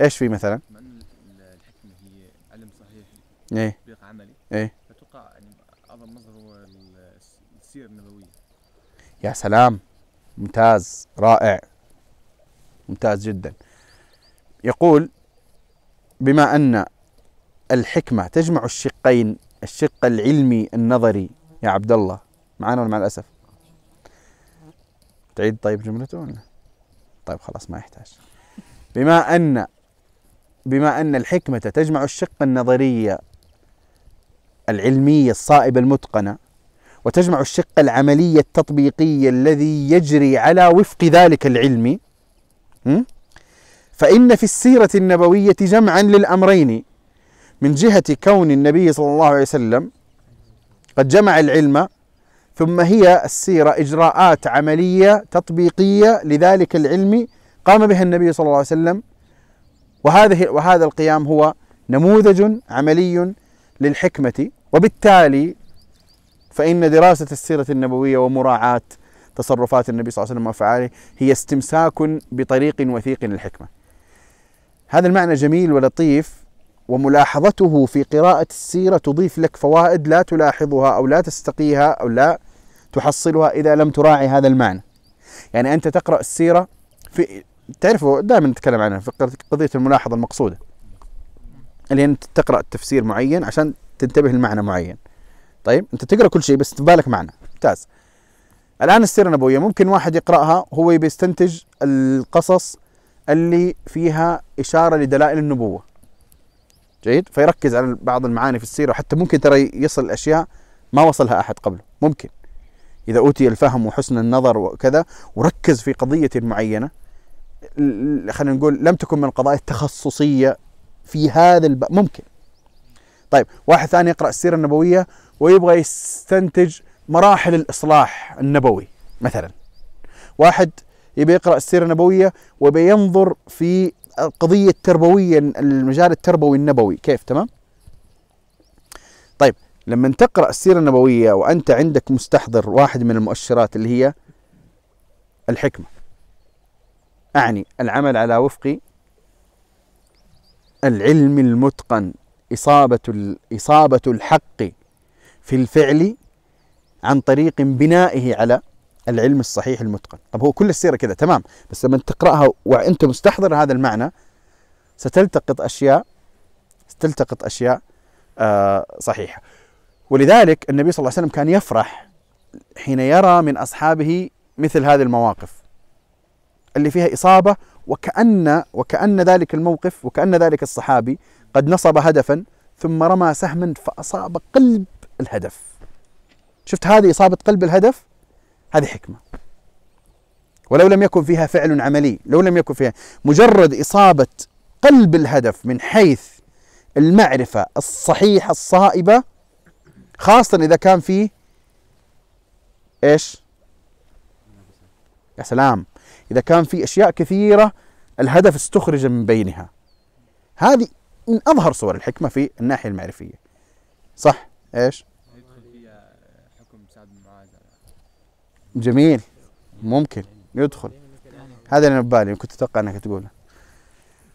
إيش في مثلا؟ الحكمه هي علم صحيح إيه. تطبيق عملي إيه. أتوقع يعني اعظم مصدر هو السيره النبويه يا سلام. ممتاز. رائع. ممتاز جدا. يقول بما أن الحكمة تجمع الشقين الشق العلمي النظري يا عبد الله معنا ولا مع الأسف؟ تعيد طيب جملته ولا؟ طيب خلاص ما يحتاج بما أن بما أن الحكمة تجمع الشق النظري العلمي الصائب المتقنة وتجمع الشق العملي التطبيقي الذي يجري على وفق ذلك العلم فإن في السيرة النبوية جمعا للأمرين. من جهة كون النبي صلى الله عليه وسلم قد جمع العلم ثم هي السيرة إجراءات عملية تطبيقية لذلك العلم قام بها النبي صلى الله عليه وسلم. وهذه وهذا القيام هو نموذج عملي للحكمة. وبالتالي فإن دراسة السيرة النبوية ومراعاة تصرفات النبي صلى الله عليه وسلم وأفعاله هي استمساك بطريق وثيق للحكمة. هذا المعنى جميل ولطيف وملاحظته في قراءة السيرة تضيف لك فوائد لا تلاحظها أو لا تستقيها أو لا تحصلها إذا لم تراعي هذا المعنى. يعني أنت تقرأ السيرة في تعرفوا دائما نتكلم عنها في قضية الملاحظة المقصودة. اللي أنت تقرأ التفسير معين عشان تنتبه لمعنى معين. طيب أنت تقرأ كل شيء بس تبالك معنى. ممتاز. الآن السيرة النبوية ممكن واحد يقرأها هو بيستنتج القصص اللي فيها إشارة لدلائل النبوة. جيد؟ فيركز على بعض المعاني في السيرة وحتى ممكن ترى يصل أشياء ما وصلها أحد قبله. ممكن. إذا أوتي الفهم وحسن النظر وكذا وركز في قضية معينة خلينا نقول لم تكن من القضايا التخصصية في هذا الباب ممكن. طيب واحد ثاني يقرأ السيرة النبوية ويبغى يستنتج مراحل الإصلاح النبوي مثلا. واحد يبي يقرأ السيرة النبوية ويبي ينظر في القضية التربوية المجال التربوي النبوي. كيف؟ تمام؟ طيب لما تقرأ السيرة النبوية وأنت عندك مستحضر واحد من المؤشرات اللي هي الحكمة. أعني العمل على وفق العلم المتقن إصابة ال- إصابة الحق في الفعل عن طريق بنائه على العلم الصحيح المتقن. طب هو كل السيرة كذا تمام. بس لما تقرأها وأنت مستحضر هذا المعنى ستلتقط أشياء ستلتقط أشياء آه صحيحة. ولذلك النبي صلى الله عليه وسلم كان يفرح حين يرى من أصحابه مثل هذه المواقف اللي فيها إصابة وكأن وكأن ذلك الموقف وكأن ذلك الصحابي قد نصب هدفا ثم رمى سهما فأصاب قلب الهدف. شفت هذه إصابة قلب الهدف؟ هذه حكمة. ولو لم يكن فيها فعل عملي لو لم يكن فيها مجرد إصابة قلب الهدف من حيث المعرفة الصحيحة الصائبة خاصة إذا كان فيه إيش؟ يا سلام. إذا كان في أشياء كثيرة الهدف استخرج من بينها. هذه من أظهر صور الحكمة في الناحية المعرفية. صح؟ إيش؟ جميل. ممكن. يدخل. هذا اللي أنا ببالي كنت أتوقع إنك تقوله.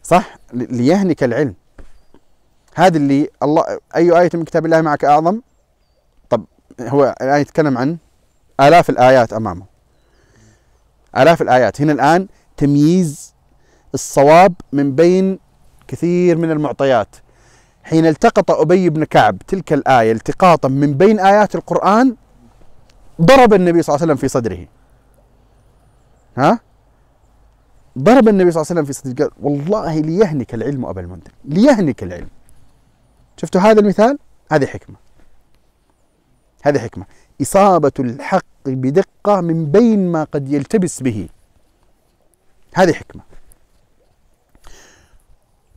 صح؟ ليهنك العلم. هذا اللي الله أي آية من كتاب الله معك أعظم؟ طب هو الان يتكلم عن آلاف الآيات أمامه. آلاف الآيات. هنا الآن تمييز الصواب من بين كثير من المعطيات. حين التقط أبي بن كعب تلك الآية التقاطا من بين آيات القرآن ضرب النبي صلى الله عليه وسلم في صدره. ها؟ ضرب النبي صلى الله عليه وسلم في صدره. قال والله ليهنك العلم أبا المنذر ليهنك العلم. شفتوا هذا المثال؟ هذه حكمة. هذه حكمة. إصابة الحق بدقة من بين ما قد يلتبس به. هذه حكمة.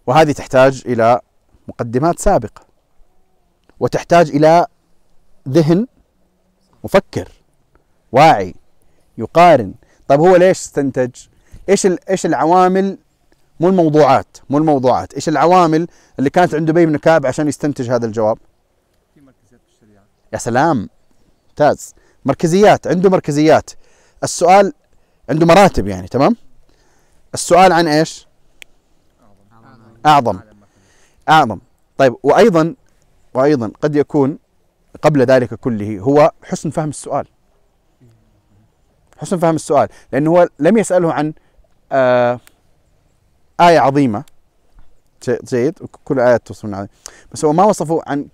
وهذه تحتاج إلى مقدمات سابقة. وتحتاج إلى ذهن مفكر واعي يقارن. طيب هو ليش استنتج؟ إيش إيش العوامل؟ مو الموضوعات مو الموضوعات. إيش العوامل اللي كانت عند ابي بن كعب عشان يستنتج هذا الجواب؟ في مركزيات الشريعة. يا سلام. ممتاز. مركزيات عنده مركزيات. السؤال عنده مراتب يعني تمام؟ السؤال عن إيش؟ أعظم. أعظم. طيب وأيضا وأيضا قد يكون قبل ذلك كله هو حسن فهم السؤال. حسن فهم السؤال لأنه هو لم يسأله عن آه آية عظيمة. جي- جيد كل آية توصف من عظيم. بس هو ما وصفه عن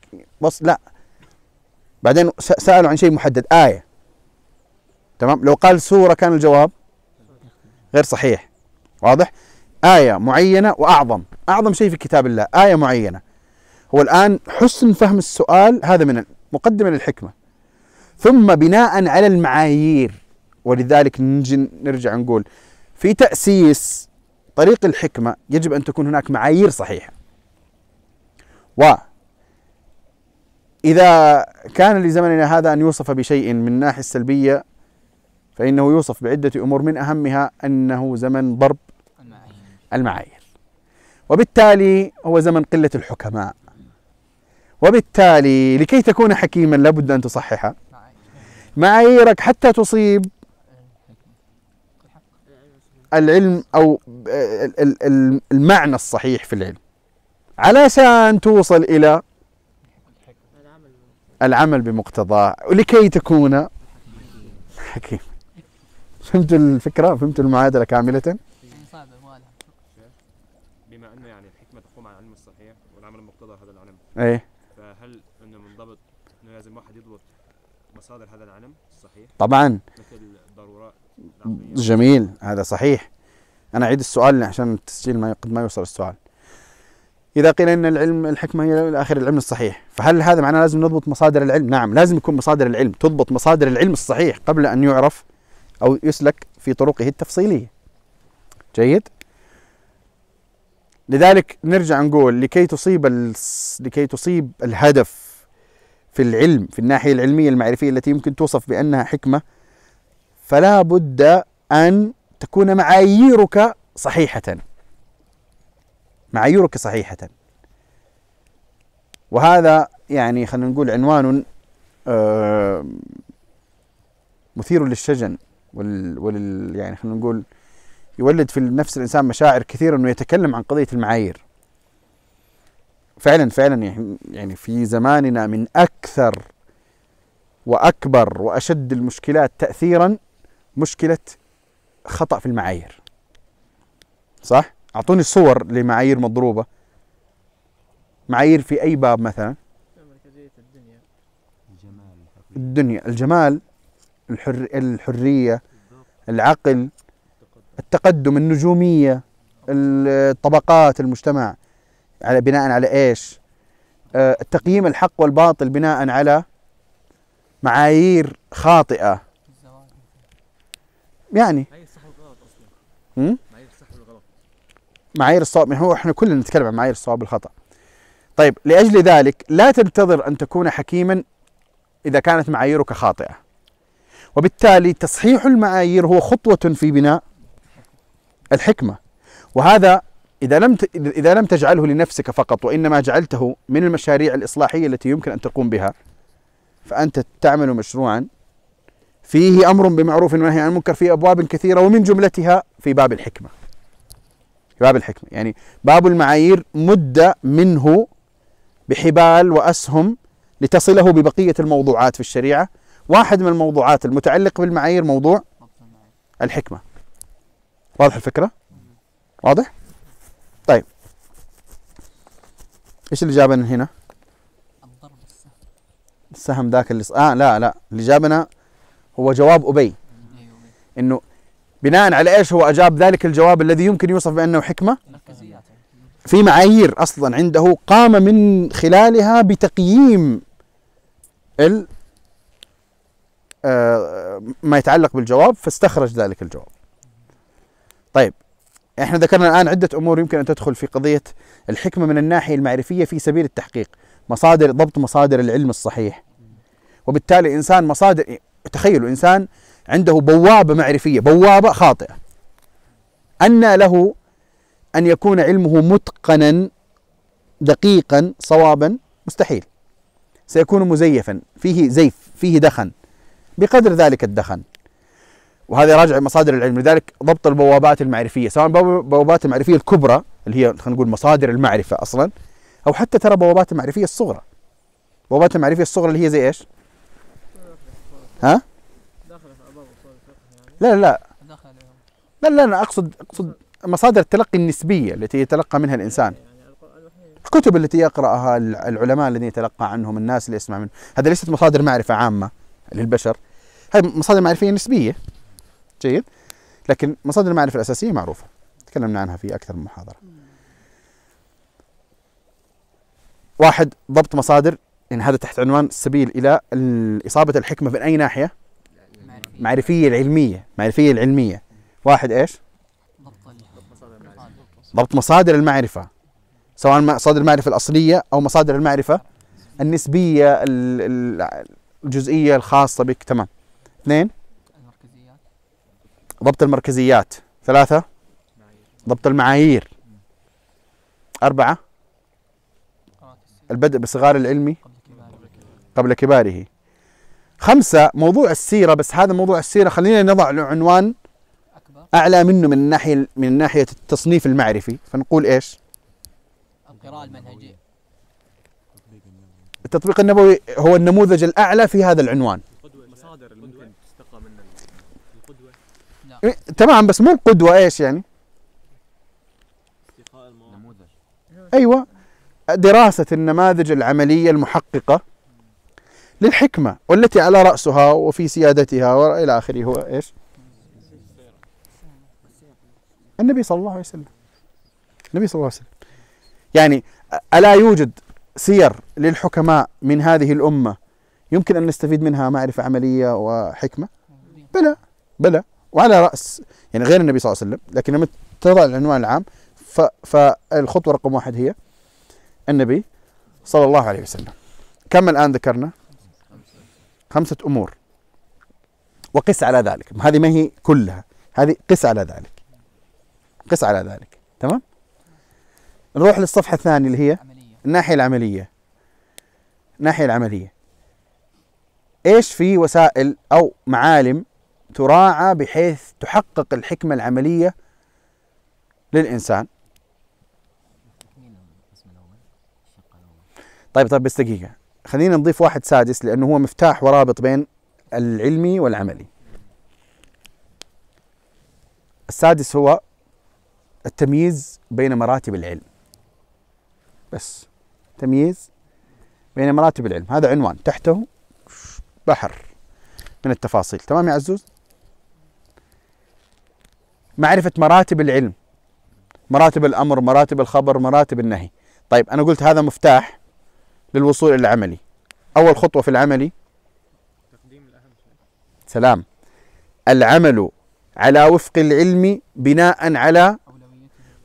وصف لا. بعدين س- سألوا عن شيء محدد آية. تمام؟ لو قال سورة كان الجواب غير صحيح. واضح؟ آية معينة وأعظم. أعظم شيء في كتاب الله آية معينة. هو الآن حسن فهم السؤال هذا من مقدمة للحكمة. ثم بناء على المعايير ولذلك نجي نرجع نقول في تأسيس طريق الحكمة يجب أن تكون هناك معايير صحيحة. و إذا كان لزمننا هذا أن يوصف بشيء من الناحية السلبية فإنه يوصف بعدة أمور من أهمها أنه زمن ضرب المعايير. وبالتالي هو زمن قلة الحكماء. وبالتالي لكي تكون حكيما لابد أن تصحح. معاييرك حتى تصيب العلم أو ال- ال- ال- المعنى الصحيح في العلم. علشان توصل إلى العمل بمقتضاه ولكي تكون حكيم. فهمتوا الفكرة؟ فهمتوا المعادلة كاملة؟ بما انه يعني الحكمة تقوم على العلم الصحيح والعمل المقتضى هذا العلم. إيه فهل انه منضبط انه لازم واحد يضبط مصادر هذا العلم الصحيح طبعا. العقلية جميل هذا صحيح. أنا أعيد السؤال عشان التسجيل ما قد ما يوصل السؤال. إذا قيل أن العلم الحكمة هي إلى آخر العلم الصحيح فهل هذا معناه لازم نضبط مصادر العلم؟ نعم لازم يكون مصادر العلم. تضبط مصادر العلم الصحيح قبل أن يعرف أو يسلك في طرقه التفصيلية. جيد؟ لذلك نرجع نقول لكي تصيب الس- لكي تصيب الهدف في العلم في الناحية العلمية المعرفية التي يمكن توصف بأنها حكمة فلا بد أن تكون معاييرك صحيحة معاييرك صحيحة وهذا يعني خلينا نقول عنوان آه، مثير للشجن وال, وال يعني خلينا نقول يولد في نفس الإنسان مشاعر كثيرة إنه يتكلم عن قضية المعايير. فعلا فعلا يعني- في زماننا من أكثر وأكبر وأشد المشكلات تاثيرا مشكلة خطأ في المعايير. صح؟ أعطوني صور لمعايير مضروبة. معايير في أي باب مثلا؟ الدنيا الجمال الحر الحرية العقل التقدم النجومية الطبقات المجتمع على بناء على إيش؟ آه، التقييم الحق والباطل بناء على معايير خاطئة. يعني معايير الصواب هو إحنا كلنا نتكلم عن معايير الصواب والخطأ طيب لأجل ذلك لا تنتظر أن تكون حكيما إذا كانت معاييرك خاطئة. وبالتالي تصحيح المعايير هو خطوة في بناء الحكمة. وهذا إذا لم. إذا لم تجعله لنفسك فقط وإنما جعلته من المشاريع الإصلاحية التي يمكن أن تقوم بها فأنت تعمل مشروعا فيه أمر بمعروف ونهي عن المنكر في أبواب كثيرة ومن جملتها في باب الحكمة في باب الحكمة يعني باب المعايير مد منه بحبال وأسهم لتصله ببقية الموضوعات في الشريعة واحد من الموضوعات المتعلق بالمعايير موضوع الحكمة واضح الفكرة؟ واضح؟ طيب إيش اللي جابنا هنا؟ الضرب السهل السهم ذاك اللي. آه لا لا اللي جابنا هو جواب أبي إنه بناء على إيش هو أجاب ذلك الجواب الذي يمكن يوصف بأنه حكمة في معايير أصلا عنده قام من خلالها بتقييم ال آه، ما يتعلق بالجواب فاستخرج ذلك الجواب. طيب إحنا ذكرنا الآن عدة أمور يمكن أن تدخل في قضية الحكمة من الناحية المعرفية في سبيل التحقيق، مصادر ضبط مصادر العلم الصحيح. وبالتالي إنسان مصادر تخيلوا إنسان عنده بوابة معرفية، بوابة خاطئة. أن له أن يكون علمه متقنا دقيقا صوابا مستحيل سيكون مزيفا فيه زيف فيه دخن بقدر ذلك الدخن وهذا راجع مصادر العلم. لذلك ضبط البوابات المعرفية سواء بو- بوابات المعرفية الكبرى اللي هي خلينا نقول مصادر المعرفة أصلا أو حتى ترى بوابات المعرفية الصغرى. بوابات المعرفية الصغرى اللي هي زي إيش؟ ها؟ لا لا لا. لا أنا أقصد أقصد مصادر التلقي النسبية التي يتلقى منها الوحيد الكتب التي يقرأها الع- العلماء الذين يتلقى عنهم الناس اللي يسمع منهم. هذا ليست مصادر معرفة عامة للبشر. هذه مصادر معرفية نسبية. جيد. لكن مصادر المعرفة الأساسية معروفة. تكلمنا عنها في أكثر من محاضرة. واحد ضبط مصادر. يعني هذا تحت عنوان السبيل إلى ال- إصابة الحكمة من أي ناحية؟ معرفية العلمية. معرفية العلمية. واحد إيش؟ ضبط مصادر المعرفة. سواء مصادر المعرفة الأصلية أو مصادر المعرفة النسبية ال- ال- الجزئية الخاصة بك. تمام. اثنين ضبط المركزيات. ثلاثة. ضبط المعايير. أربعة. البدء بصغار العلم قبل كبار قبل كباره. خمسة موضوع السيرة بس هذا موضوع السيرة خلينا نضع له عنوان أعلى منه من الناحية من ناحية التصنيف المعرفي. فنقول إيش؟ القراءة المنهجية. التطبيق النبوي هو النموذج الأعلى في هذا العنوان المصادر اللي ممكن تستقى منها القدوة تمام بس مو القدوة إيش يعني؟ نموذج أيوه. دراسة النماذج العملية المحققة للحكمة والتي على رأسها وفي سيادتها وإلى آخره. هو إيش؟ النبي صلى الله عليه وسلم. النبي صلى الله عليه وسلم. يعني ألا يوجد سير للحكماء من هذه الأمة يمكن أن نستفيد منها معرفة عملية وحكمة؟ بلى بلى. وعلى رأس يعني غير النبي صلى الله عليه وسلم لكن لما تضع العنوان العام ف- فالخطوة رقم واحد هي النبي صلى الله عليه وسلم. كم الآن ذكرنا؟ خمسة أمور. وقس على ذلك. هذه ما هي كلها هذه قس على ذلك. قس على ذلك. تمام؟ نروح للصفحة الثانية اللي هي عملية الناحية العملية. الناحية العملية. إيش في وسائل أو معالم تراعى بحيث تحقق الحكمة العملية للإنسان. طيب طيب بس دقيقة. خلينا نضيف واحد سادس لأنه هو مفتاح ورابط بين العلمي والعملي. السادس هو التمييز بين مراتب العلم. بس تمييز بين مراتب العلم. هذا عنوان. تحته بحر من التفاصيل. تمام يا عزوز؟ معرفة مراتب العلم. مراتب الأمر مراتب الخبر مراتب النهي. طيب أنا قلت هذا مفتاح للوصول إلى العملي أول خطوة في العملي تقديم الأهم سلام العمل على وفق العلم بناء على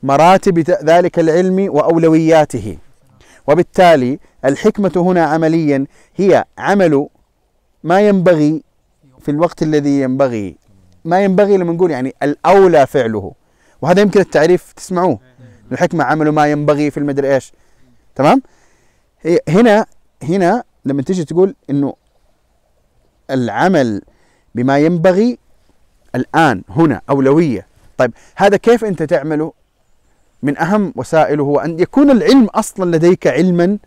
مراتب ذلك العلم وأولوياته. وبالتالي الحكمة هنا عمليا هي عمل ما ينبغي في الوقت الذي ينبغي ما ينبغي لما نقول يعني الأولى فعله. وهذا يمكن التعريف تسمعوه. الحكمة عمل ما ينبغي في المدري إيش. تمام؟ هنا هنا لما تيجي تقول إنه العمل بما ينبغي الآن هنا أولوية. طيب هذا كيف أنت تعمله؟ من أهم وسائله هو أن يكون العلم أصلا لديك علما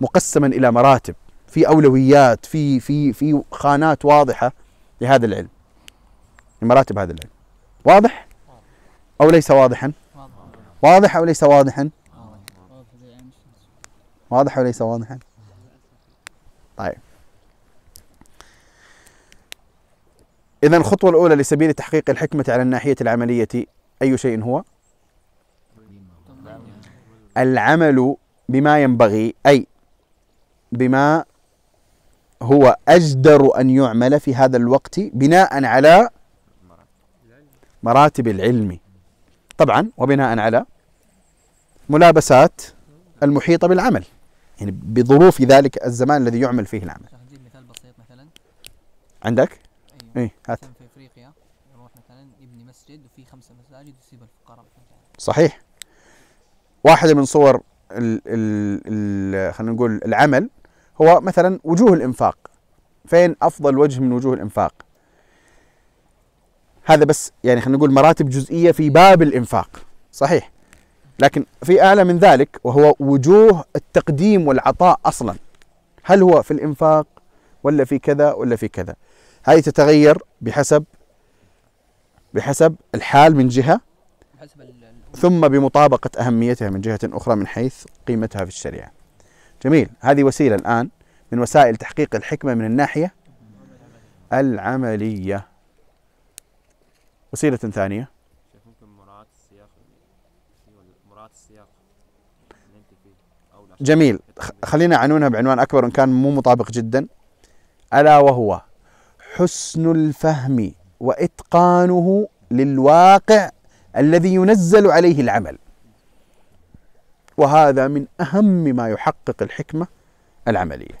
مقسما إلى مراتب. في أولويات في في في خانات واضحة. لهذا العلم لمراتب هذا العلم. واضح؟ أو ليس واضحا؟ واضح أو ليس واضحا؟ واضح أو ليس واضحا؟ طيب. إذا الخطوة الأولى لسبيل تحقيق الحكمة على الناحية العملية أي شيء هو؟ العمل بما ينبغي أي بما هو أجدر أن يعمل في هذا الوقت بناء على مراتب العلم. طبعا وبناء على ملابسات المحيطة بالعمل. يعني بظروف ذلك الزمان الذي يعمل فيه العمل. مثال بسيط مثلا. عندك؟ أيوه. إيه هات. في إفريقيا يروح مثلا يبني مسجد وفي خمسه مساجد ويسيب الفقراء صحيح. واحدة من صور ال ال ال خلينا نقول العمل هو مثلا وجوه الإنفاق. فين أفضل وجه من وجوه الإنفاق؟ هذا بس يعني خلينا نقول مراتب جزئية في باب الإنفاق. صحيح. لكن في أعلى من ذلك وهو وجوه التقديم والعطاء أصلا. هل هو في الإنفاق ولا في كذا ولا في كذا؟ هذه تتغير بحسب بحسب الحال من جهة ثم بمطابقة أهميتها من جهة أخرى من حيث قيمتها في الشريعة. جميل. هذه وسيلة الآن من وسائل تحقيق الحكمة من الناحية العملية. وسيلة ثانية. جميل. خلينا عنونها بعنوان أكبر إن كان مو مطابق جدا. ألا وهو حسن الفهم وإتقانه للواقع الذي ينزل عليه العمل. وهذا من أهم ما يحقق الحكمة العملية.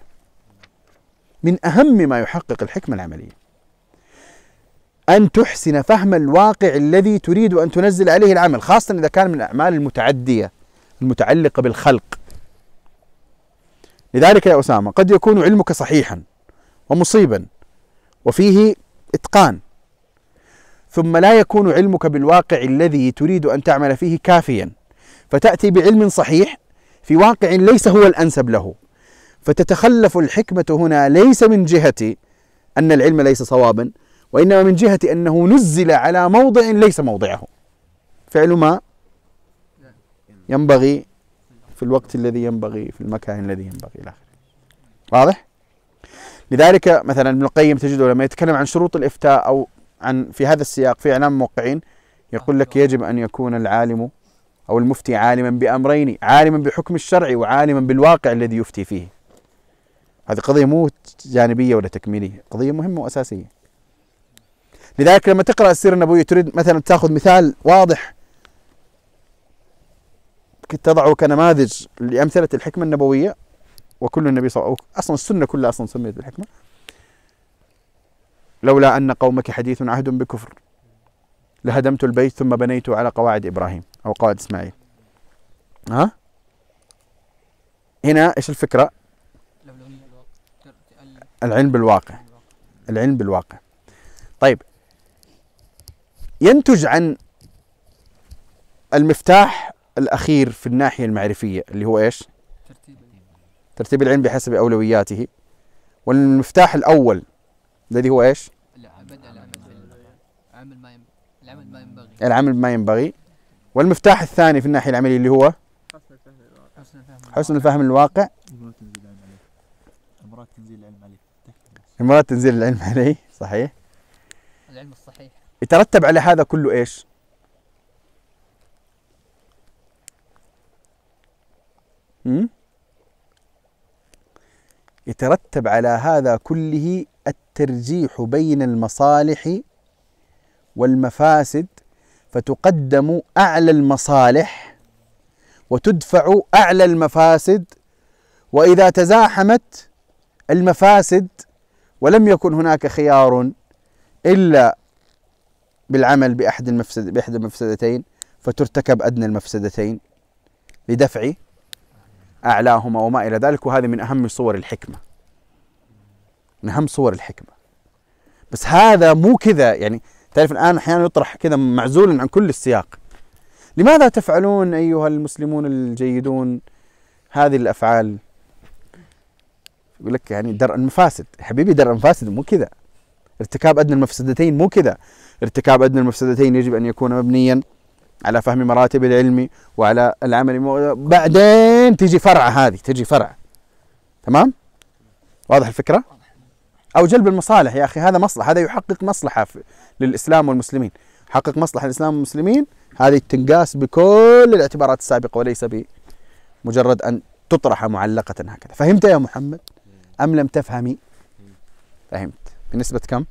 من أهم ما يحقق الحكمة العملية. أن تحسن فهم الواقع الذي تريد أن تنزل عليه العمل خاصة إذا كان من الأعمال المتعدية المتعلقة بالخلق. لذلك يا أسامة قد يكون علمك صحيحا ومصيبا وفيه إتقان ثم لا يكون علمك بالواقع الذي تريد أن تعمل فيه كافيا. فتأتي بعلم صحيح في واقع ليس هو الأنسب له. فتتخلف الحكمة هنا ليس من جهة أن العلم ليس صوابا وإنما من جهة أنه نزل على موضع ليس موضعه. فعل ما؟ ينبغي في الوقت الذي ينبغي في المكان الذي ينبغي إلى آخره. واضح؟ لذلك مثلا ابن القيم تجده لما يتكلم عن شروط الإفتاء أو عن في هذا السياق في إعلام الموقعين يقول لك يجب أن يكون العالم أو المفتي عالما بأمرين عالما بحكم الشرع وعالما بالواقع الذي يفتي فيه. هذه قضية مو جانبية ولا تكميلية قضية مهمة وأساسية. لذلك لما تقرأ السيرة النبوية تريد مثلا تأخذ مثال واضح. تضعه كنماذج لأمثلة الحكمة النبوية وكل النبي صلى الله عليه وسلم أصلا السنة كلها أصلا سميت بالحكمة. لولا أن قومك حديث عهد بكفر. لهدمت البيت ثم بنيته على قواعد إبراهيم أو قواعد إسماعيل. ها؟ هنا إيش الفكرة؟ العلم بالواقع. العلم بالواقع. طيب. ينتج عن المفتاح الأخير في الناحية المعرفية اللي هو إيش؟ ترتيب ترتيب العلم بحسب أولوياته. والمفتاح الأول الذي هو إيش لا، بدأ العمل العمل ما ينبغي العمل ما ينبغي العمل بما ينبغي والمفتاح الثاني في الناحية العملية اللي هو حسن الفهم للواقع. حسن الفهم حسن الفهم للواقع مرات تنزيل العلم عليه مرات تنزيل العلم عليه صحيح العلم الصحيح يترتب على هذا كله إيش؟ هم؟ يترتب على هذا كله الترجيح بين المصالح والمفاسد فتقدم أعلى المصالح وتدفع أعلى المفاسد وإذا تزاحمت المفاسد ولم يكن هناك خيار إلا بالعمل بأحد المفسد باحدى المفسدتين فترتكب أدنى المفسدتين لدفع أعلاهما وما إلى ذلك. وهذه من أهم صور الحكمة من أهم صور الحكمة. بس هذا مو كذا يعني تعرف الآن أحيانا يطرح كذا معزولا عن كل السياق. لماذا تفعلون أيها المسلمون الجيدون هذه الأفعال؟ يقول لك يعني درء المفاسد حبيبي درء المفاسد مو كذا. ارتكاب أدنى المفسدتين مو كذا. ارتكاب أدنى المفسدتين يجب أن يكون مبنيا على فهم مراتب العلم وعلى العمل. بعدين تجي فرع هذه تجي فرع. تمام؟ واضح الفكرة؟ أو جلب المصالح يا أخي هذا مصلحة هذا يحقق مصلحة في للإسلام والمسلمين. يحقق مصلحة للإسلام والمسلمين هذه تنقاس بكل الاعتبارات السابقة وليس بمجرد أن تطرح معلقة هكذا. فهمت يا محمد؟ أم لم تفهمي؟ فهمت. بنسبة كم؟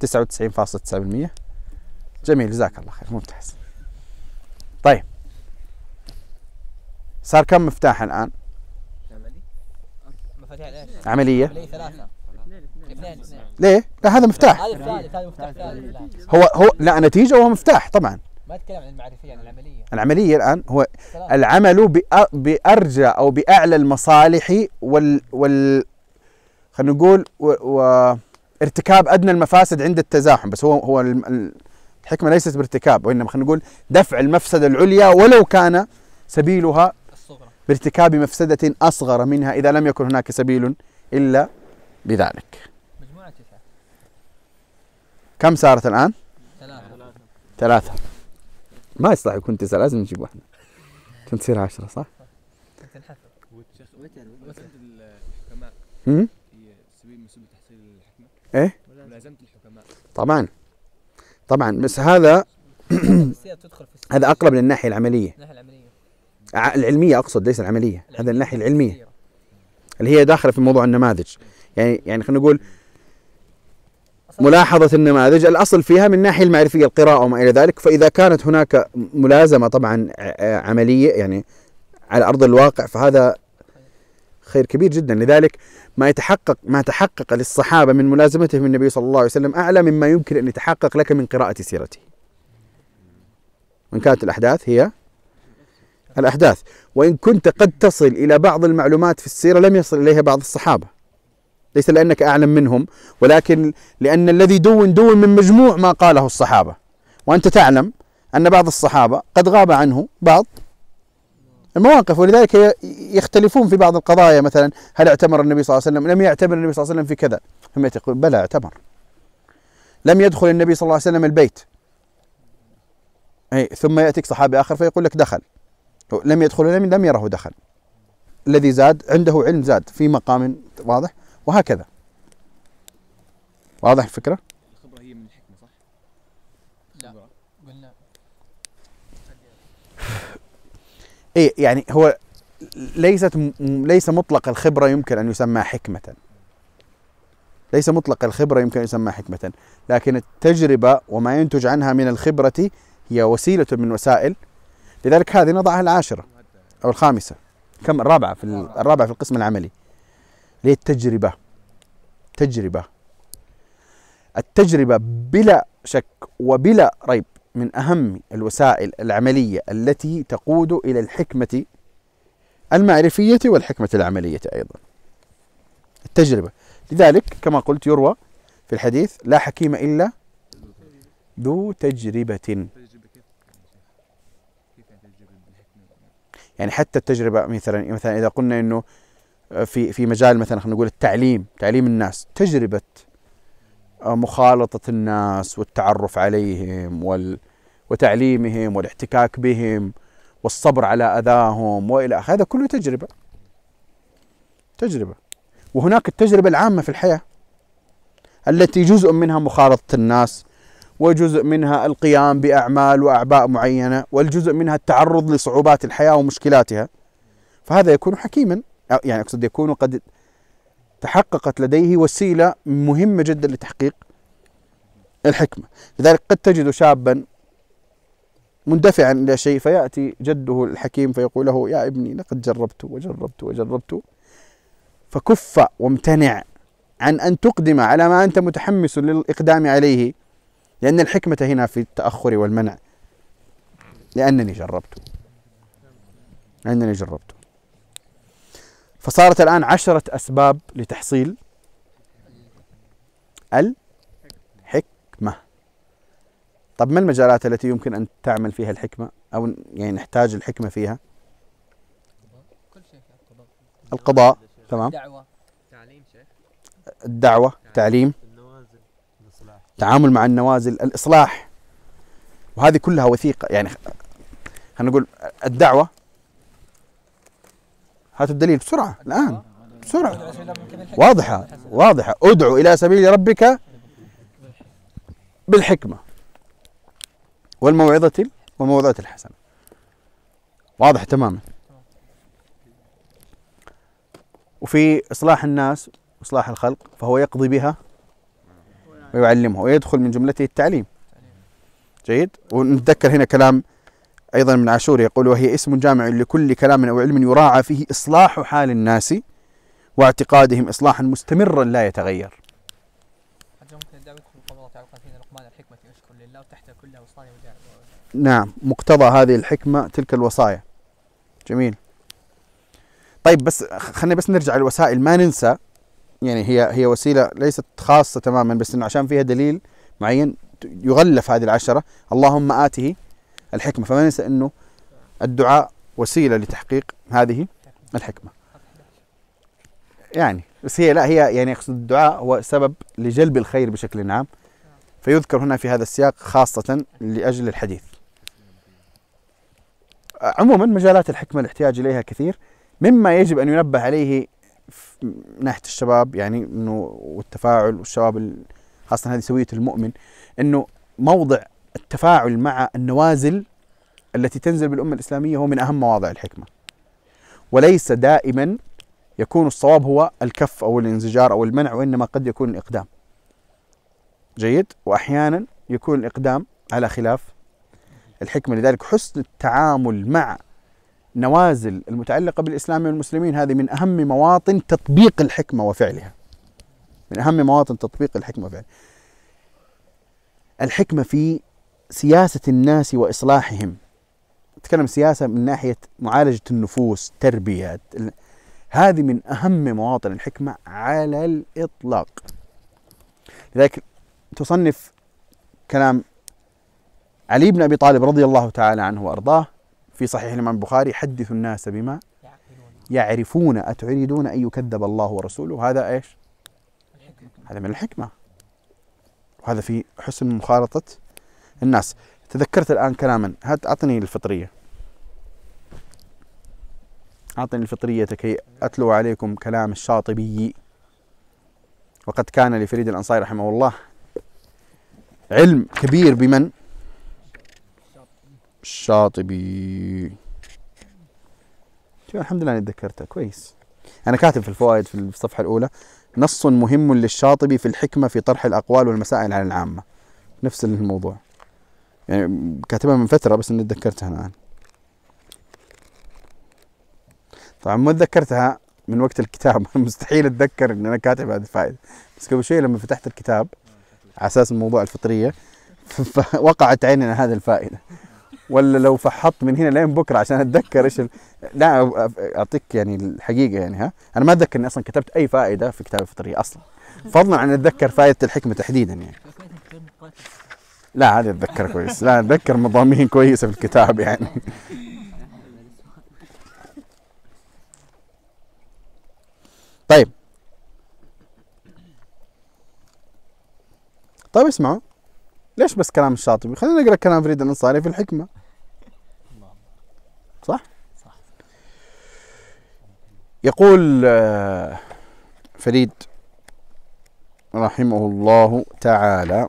99.9% جميل جزاك الله خير ممتاز. طيب. صار كم مفتاح الايش؟ عملية. عملية ثلاثة. اثنين ليه؟ لا هذا مفتاح. هذا الثالث هذا مفتاح ثالث. هو هو لا نتيجة وهو مفتاح طبعا. ما اتكلم عن المعرفية عن العملية. العملية الآن هو العمل بأرجى أو بأعلى المصالح وال وال خلينا نقول و... و... ارتكاب أدنى المفاسد عند التزاحم. بس هو هو الم- ال- الحكمة ليست بارتكاب وإنما خلينا نقول دفع المفسدة العليا ولو كان سبيلها الصغرى. بارتكاب مفسدة أصغر منها إذا لم يكن هناك سبيل إلا بذلك. كم صارت الآن؟ ثلاثة. ثلاثة. ما يصلح يكون تسعة لازم نجيب واحدة. عشان تصير عشرة صح؟ ملازمة الحكماء طبعا. طبعا. بس هذا هذا أقرب للناحية العملية. الناحية العملية ع- العلمية أقصد ليس العملية. هذا الناحية العلمية. السيرة. اللي هي داخلة في موضوع النماذج. يعني يعني خلينا نقول ملاحظة النماذج الأصل فيها من الناحية المعرفية القراءة وما إلى ذلك. فإذا كانت هناك ملازمة طبعا عملية يعني على أرض الواقع فهذا خير كبير جدا. لذلك ما يتحقق ما تحقق للصحابة من ملازمتهم النبي صلى الله عليه وسلم أعلى مما يمكن أن يتحقق لك من قراءة سيرته. وإن كانت الأحداث هي الأحداث. وإن كنت قد تصل إلى بعض المعلومات في السيرة لم يصل إليها بعض الصحابة. ليس لأنك أعلم منهم ولكن لأن الذي دون دون من مجموع ما قاله الصحابة. وأنت تعلم أن بعض الصحابة قد غاب عنه بعض المواقف ولذلك يختلفون في بعض القضايا. مثلا هل اعتمر النبي صلى الله عليه وسلم؟ لم يعتمر النبي صلى الله عليه وسلم في كذا. هم يقول بلى اعتمر. لم يدخل النبي صلى الله عليه وسلم البيت. أي ثم يأتيك صحابي آخر فيقول لك دخل. لم يدخل لم لم يره دخل. الذي زاد عنده علم زاد في مقام واضح. وهكذا. واضح الفكرة؟ الخبرة هي من الحكمة صح؟ لا. قلنا. إيه يعني هو ليست ليس مطلق الخبرة يمكن أن يسمى حكمة. ليس مطلق الخبرة يمكن أن يسمى حكمة. لكن التجربة وما ينتج عنها من الخبرة هي وسيلة من وسائل. لذلك هذه نضعها العاشرة أو الخامسة. كم؟ الرابعة في ال- الرابعة في القسم العملي. ليه التجربه تجربة. التجربة بلا شك وبلا ريب من أهم الوسائل العملية التي تقود إلى الحكمة المعرفية والحكمة العملية أيضا. التجربة. لذلك كما قلت يروى في الحديث لا حكيم إلا ذو كيف يعني حتى التجربة مثلا مثلا إذا قلنا إنه في في مجال مثلا خلينا نقول التعليم تعليم الناس تجربة مخالطة الناس والتعرف عليهم وال وتعليمهم والاحتكاك بهم والصبر على أذاهم وإلى آخره. هذا كله تجربة. تجربة. وهناك التجربة العامة في الحياة التي جزء منها مخالطة الناس وجزء منها القيام بأعمال وأعباء معينة والجزء منها التعرض لصعوبات الحياة ومشكلاتها. فهذا يكون حكيما. يعني أقصد يكون قد تحققت لديه وسيلة مهمة جدا لتحقيق الحكمة. لذلك قد تجد شابا مندفعا إلى شيء فيأتي جده الحكيم فيقول له يا ابني لقد جربت وجربت وجربت فكف وامتنع عن أن تقدم على ما أنت متحمس للإقدام عليه لأن الحكمة هنا في التأخر والمنع. لأنني جربت. لأنني جربت. فصارت الآن عشرة أسباب لتحصيل الحكمة. طب ما المجالات التي يمكن أن تعمل فيها الحكمة أو يعني نحتاج الحكمة فيها؟ القضاء تمام. دعوة تعليم شيخ. الدعوة تعليم. النوازل الاصلاح التعامل مع النوازل الإصلاح. وهذه كلها وثيقة يعني خلينا نقول الدعوة هاتوا الدليل بسرعة الآن بسرعة. واضحة واضحة. ادعو إلى سبيل ربك بالحكمة والموعظة ال- والموعظه الحسنة. واضح تماما. وفي إصلاح الناس إصلاح الخلق فهو يقضي بها ويعلمه ويدخل من جملته التعليم. جيد؟ ونتذكر هنا كلام أيضا من عاشور يقول وهي اسم جامع لكل كلام أو علم يراعى فيه إصلاح حال الناس واعتقادهم إصلاحا مستمرا لا يتغير. نعم مقتضى هذه الحكمة تلك الوصايا. جميل. طيب بس خلينا بس نرجع للوسائل ما ننسى يعني هي هي وسيلة ليست خاصة تماما بس إنه عشان فيها دليل معين يغلف هذه العشرة. اللهم آته الحكمة. فما ننسى أنه الدعاء وسيلة لتحقيق هذه الحكمة. يعني بس هي لا هي يعني أقصد الدعاء هو سبب لجلب الخير بشكل عام. فيذكر هنا في هذا السياق خاصة لأجل الحديث. عموما مجالات الحكمة الاحتياج إليها كثير. مما يجب أن ينبه عليه ناحية الشباب يعني أنه والتفاعل والشباب ال- خاصة هذه سوية المؤمن أنه موضع التفاعل مع النوازل التي تنزل بالأمة الإسلامية هو من أهم مواضع الحكمة. وليس دائما يكون الصواب هو الكف أو الانزجار أو المنع وإنما قد يكون الإقدام. جيد؟ وأحيانا يكون الإقدام على خلاف الحكمة. لذلك حسن التعامل مع نوازل المتعلقة بالإسلام والمسلمين هذه من أهم مواطن تطبيق الحكمة وفعلها. من أهم مواطن تطبيق الحكمة وفعلها. الحكمة في سياسة الناس وإصلاحهم. نتكلم سياسة من ناحية معالجة النفوس تربية. هذه من أهم مواطن الحكمة على الإطلاق. لذلك تصنف كلام علي بن أبي طالب رضي الله تعالى عنه وأرضاه في صحيح الإمام البخاري حدثوا الناس بما يعرفون اتريدون أن يكذب الله ورسوله؟ هذا؟ الحكمة هذا من الحكمة. وهذا في حسن مخالطة الناس. تذكرت الآن كلاما. هات أعطني الفطرية. أعطني الفطرية كي أتلو عليكم كلام الشاطبي. وقد كان لفريد الأنصاري رحمه الله علم كبير بمن؟ الشاطبي. الحمد لله أني تذكرتها كويس. أنا كاتب في الفوائد في الصفحة الأولى. نص مهم للشاطبي في الحكمة في طرح الأقوال والمسائل على العامة. نفس الموضوع. يعني كاتبها من فترة بس إني تذكرتها الآن. طبعا ما تذكرتها من وقت الكتاب. مستحيل أتذكر إن أنا كاتب هذه الفائدة. بس قبل شوي لما فتحت الكتاب على أساس الموضوع الفطرية فوقعت على هذه الفائدة. ولا لو فحطت من هنا لين بكرة عشان أتذكر إيش ال... لا أعطيك يعني الحقيقة يعني ها. أنا ما أتذكر إني أصلا كتبت أي فائدة في كتاب الفطرية أصلا. فضلا عن أتذكر فائدة الحكمة تحديدا يعني. لا هذه اتذكر كويس. لا أتذكر مضامين كويسة في الكتاب يعني. طيب. طيب اسمعوا. ليش بس كلام الشاطبي؟ خلينا نقرأ كلام فريد الأنصاري في الحكمة. صح صح. يقول آه، فريد رحمه الله تعالى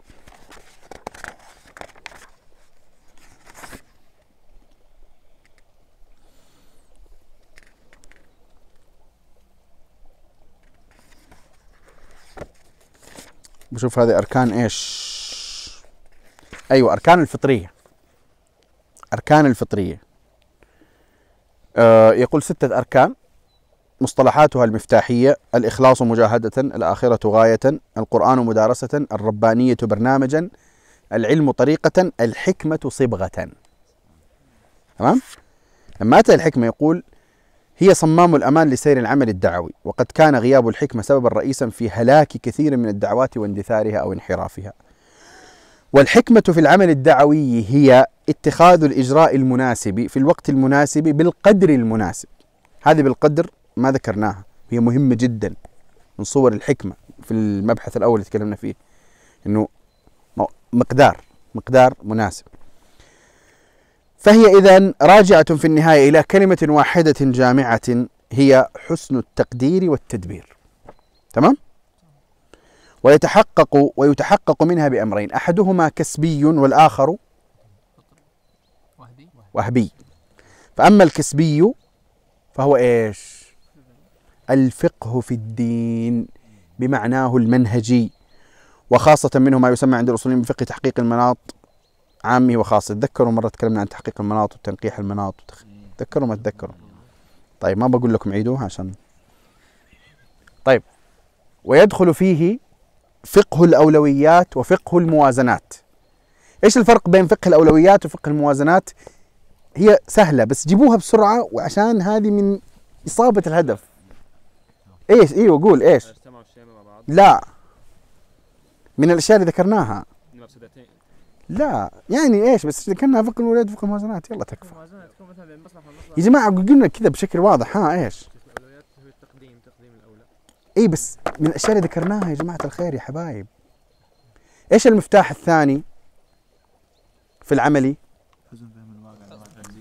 بشوف هذه أركان إيش؟ أيوه أركان الفطرية. أركان الفطرية. آه يقول ستة أركان. مصطلحاتها المفتاحية الإخلاص مجاهدة الآخرة غاية القرآن مدارسة الربانية برنامجا العلم طريقة الحكمة صبغة. تمام؟ لما أتى الحكمة يقول هي صمام الأمان لسير العمل الدعوي وقد كان غياب الحكمة سببا رئيسا في هلاك كثير من الدعوات واندثارها أو انحرافها. والحكمة في العمل الدعوي هي اتخاذ الإجراء المناسب في الوقت المناسب بالقدر المناسب. هذه بالقدر ما ذكرناها هي مهمة جدا من صور الحكمة في المبحث الأول اللي تكلمنا فيه أنه مقدار مقدار مناسب. فهي إذا راجعة في النهاية إلى كلمة واحدة جامعة هي حسن التقدير والتدبير. تمام؟ ويتحقق ويتحقق منها بأمرين. أحدهما كسبي والآخر وهبي. فأما الكسبي فهو إيش؟ الفقه في الدين بمعناه المنهجي. وخاصة منه ما يسمى عند الأصوليين بفقه تحقيق المناط. عامي وخاصة تذكروا مرة تكلمنا عن تحقيق المناط وتنقيح المناط تذكروا ما تذكروا. طيب ما بقول لكم عيدوها عشان طيب ويدخل فيه فقه الأولويات وفقه الموازنات. إيش الفرق بين فقه الأولويات وفقه الموازنات؟ هي سهلة بس جيبوها بسرعة وعشان هذه من إصابة الهدف. إيش؟ إيوه قول بعض. لا. من الأشياء اللي ذكرناها. لا يعني إيش بس ذكرناها فقه الأولويات وفقه الموازنات يلا تكفى. يا جماعة قلنا كذا بشكل واضح ها التقديم تقديم الاولى إي بس من الأشياء اللي ذكرناها يا جماعة الخير يا حبايب. إيش المفتاح الثاني في العملي؟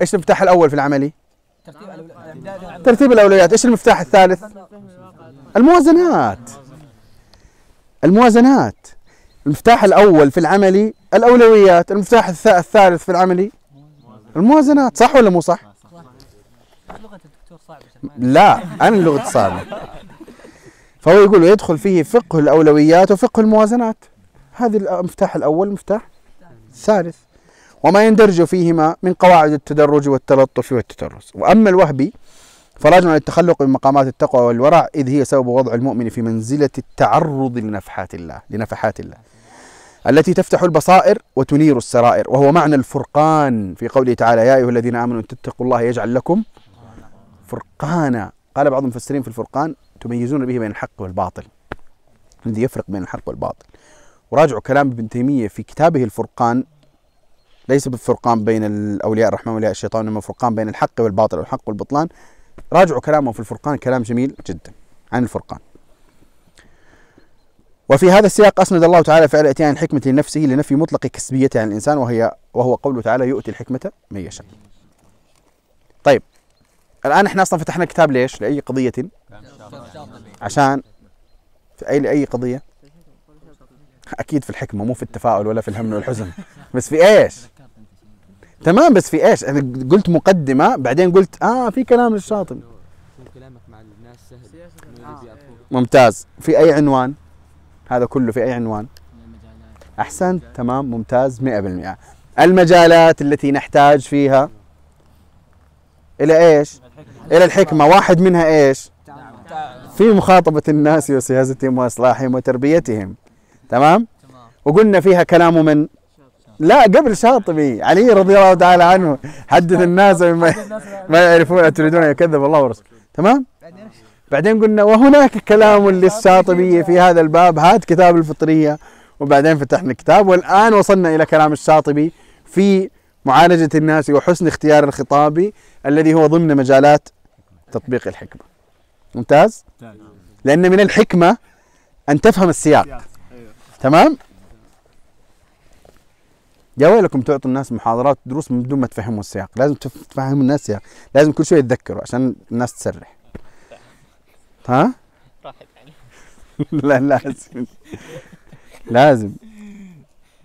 إيش المفتاح الأول في العملي؟ ترتيب الأولويات. إيش المفتاح الثالث؟ الموازنات. الموازنات. المفتاح الأول في العملي الأولويات المفتاح الث- الثالث في العملي. الموازنات صح ولا مو صح؟ لغة الدكتور صعبة لا أنا اللغة صعبة. فهو يقول يدخل فيه فقه الأولويات وفقه الموازنات. هذه المفتاح الأول المفتاح الثالث. وما يندرج فيهما من قواعد التدرج والتلطف والتترس. وأما الوهبي فراجع على التخلق بمقامات التقوى والورع إذ هي سبب وضع المؤمن في منزلة التعرض لنفحات الله لنفحات الله. التي تفتح البصائر وتنير السرائر وهو معنى الفرقان في قوله تعالى يا أيها الذين آمنوا ان تتقوا الله يجعل لكم فرقانا. قال بعض المفسرين في الفرقان تميزون به بين الحق والباطل. الذي يفرق بين الحق والباطل. وراجعوا كلام ابن تيمية في كتابه الفرقان ليس بالفرقان بين الأولياء الرحمن وأولياء الشيطان إنما فرقان بين الحق والباطل والحق والبطلان. راجعوا كلامه في الفرقان كلام جميل جدا عن الفرقان. وفي هذا السياق أسند الله تعالى فعل إتيان الحكمة لنفسه لنفي مطلق كسبيتها عن الإنسان وهي وهو قوله تعالى يؤتي الحكمة من يشاء طيب الآن إحنا أصلا فتحنا كتاب ليش؟ لأي قضية عشان في أي لأي قضية أكيد في الحكمة مو في التفاؤل ولا في الهم والحزن بس في إيش؟ تمام بس في إيش؟ أنا قلت مقدمة بعدين قلت آه في كلام للشاطئ. ممتاز في أي عنوان هذا كله في أي عنوان؟ أحسن تمام ممتاز 100% المجالات التي نحتاج فيها إلى إيش؟ إلى الحكمة. واحد منها إيش؟ في مخاطبة الناس وسياستهم وإصلاحهم وتربيتهم. تمام؟ تمام. وقلنا فيها كلام من لا قبل شاطبي علي رضي الله تعالى عنه حدث الناس بما ما يعرفون تريدون أن يكذب الله ورسوله. تمام؟ بعدين قلنا وهناك كلام للشاطبي في هذا الباب هات كتاب الفطرية. وبعدين فتحنا الكتاب والآن وصلنا إلى كلام الشاطبي في معالجة الناس وحسن اختيار الخطاب الذي هو ضمن مجالات تطبيق الحكمة. ممتاز؟ لأن من الحكمة أن تفهم السياق. تمام؟ يا ويلكم تعطوا الناس محاضرات دروس من دون ما تفهموا السياق. لازم تف- تفهموا الناس السياق لازم كل شوي يتذكروا عشان الناس تسرح. ها؟ لا لازم. لازم.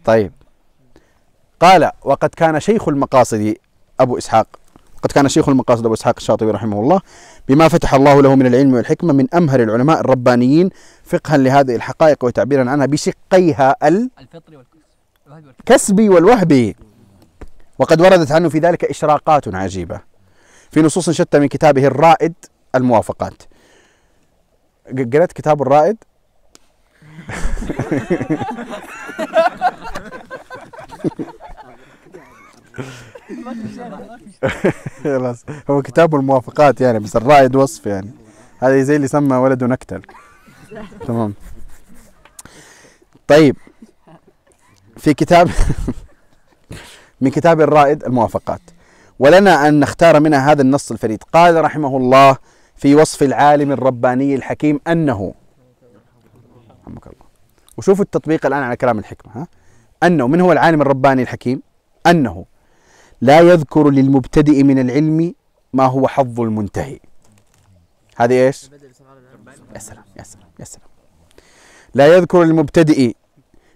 طيب. قال وقد كان شيخ المقاصد أبو إسحاق قد كان شيخ المقاصد أبو إسحاق الشاطبي رحمه الله بما فتح الله له من العلم والحكمة من أمهر العلماء الربانيين فقها لهذه الحقائق وتعبيرا عنها بشقيها الفطري والكسب. الوهبي والكسب. الكسبي والوهبي. وقد وردت عنه في ذلك إشراقات عجيبة في نصوص شتى من كتابه الرائد الموافقات. ق- قرأت كتاب الرائد. خلاص. هو كتاب الموافقات يعني بس الرائد وصف يعني. هذا زي اللي سمى ولده نكتل. تمام. طيب. في كتاب من كتاب الرائد الموافقات. ولنا أن نختار منها هذا النص الفريد. قال رحمه الله في وصف العالم الرباني الحكيم أنه رحمك الله. وشوفوا التطبيق الآن على كلام الحكمة ها؟ أنه من هو العالم الرباني الحكيم؟ أنه لا يذكر للمبتدئ من العلم ما هو حظ المنتهي. هذه العلم. يا سلام يا سلام يا سلام. لا يذكر المبتدئ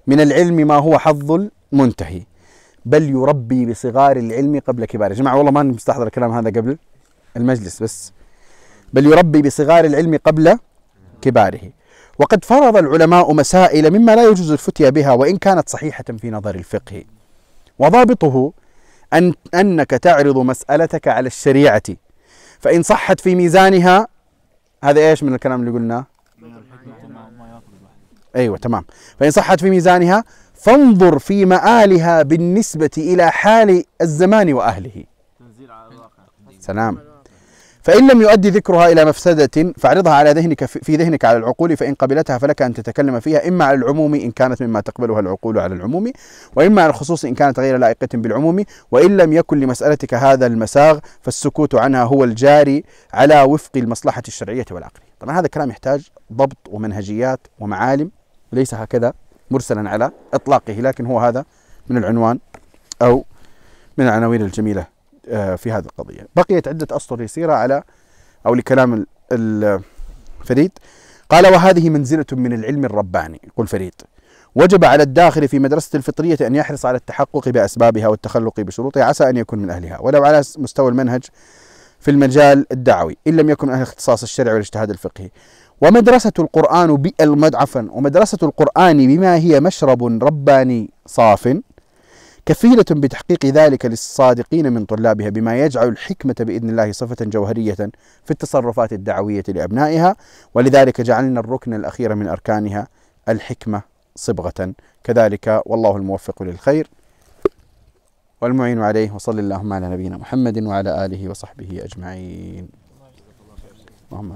من العلم ما هو حظ المنتهي بل يربي بصغار العلم قبل كباره. يا جماعة والله ما مستحضر الكلام هذا قبل المجلس بس بل يربي بصغار العلم قبل كباره. وقد فرض العلماء مسائل مما لا يجوز الفتيا بها وإن كانت صحيحة في نظر الفقه. وضابطه أن أنك تعرض مسألتك على الشريعة. فإن صحت في ميزانها هذا إيش من الكلام اللي قلناه؟ أيوه تمام. فإن صحت في ميزانها فانظر في مآلها بالنسبة إلى حال الزمان وأهله. سلام. فإن لم يؤدي ذكرها إلى مفسدة فاعرضها على ذهنك في ذهنك على العقول فإن قبلتها فلك أن تتكلم فيها إما على العموم إن كانت مما تقبلها العقول على العموم وإما على الخصوص إن كانت غير لائقة بالعموم وإن لم يكن لمسألتك هذا المساغ فالسكوت عنها هو الجاري على وفق المصلحة الشرعية والعقلية. طبعا هذا الكلام يحتاج ضبط ومنهجيات ومعالم وليس هكذا مرسلا على إطلاقه لكن هو هذا من العنوان أو من العناوين الجميلة. في هذه القضية. بقيت عدة أسطر يسيرة على أو لكلام ال- ال- فريد. قال وهذه منزلة من العلم الرباني. يقول فريد وجب على الداخل في مدرسة الفطرية أن يحرص على التحقق بأسبابها والتخلق بشروطها. عسى أن يكون من أهلها. ولو على مستوى المنهج في المجال الدعوي إن لم يكن أهل اختصاص الشرع والاجتهاد الفقهي. ومدرسة القرآن عفوا ومدرسة القرآن بما هي مشرب رباني صاف. كفيلة بتحقيق ذلك للصادقين من طلابها بما يجعل الحكمة بإذن الله صفة جوهرية في التصرفات الدعوية لأبنائها ولذلك جعلنا الركن الأخير من أركانها الحكمة صبغة. كذلك والله الموفق للخير. والمعين عليه وصل اللهم على نبينا محمد وعلى آله وصحبه أجمعين. اللهم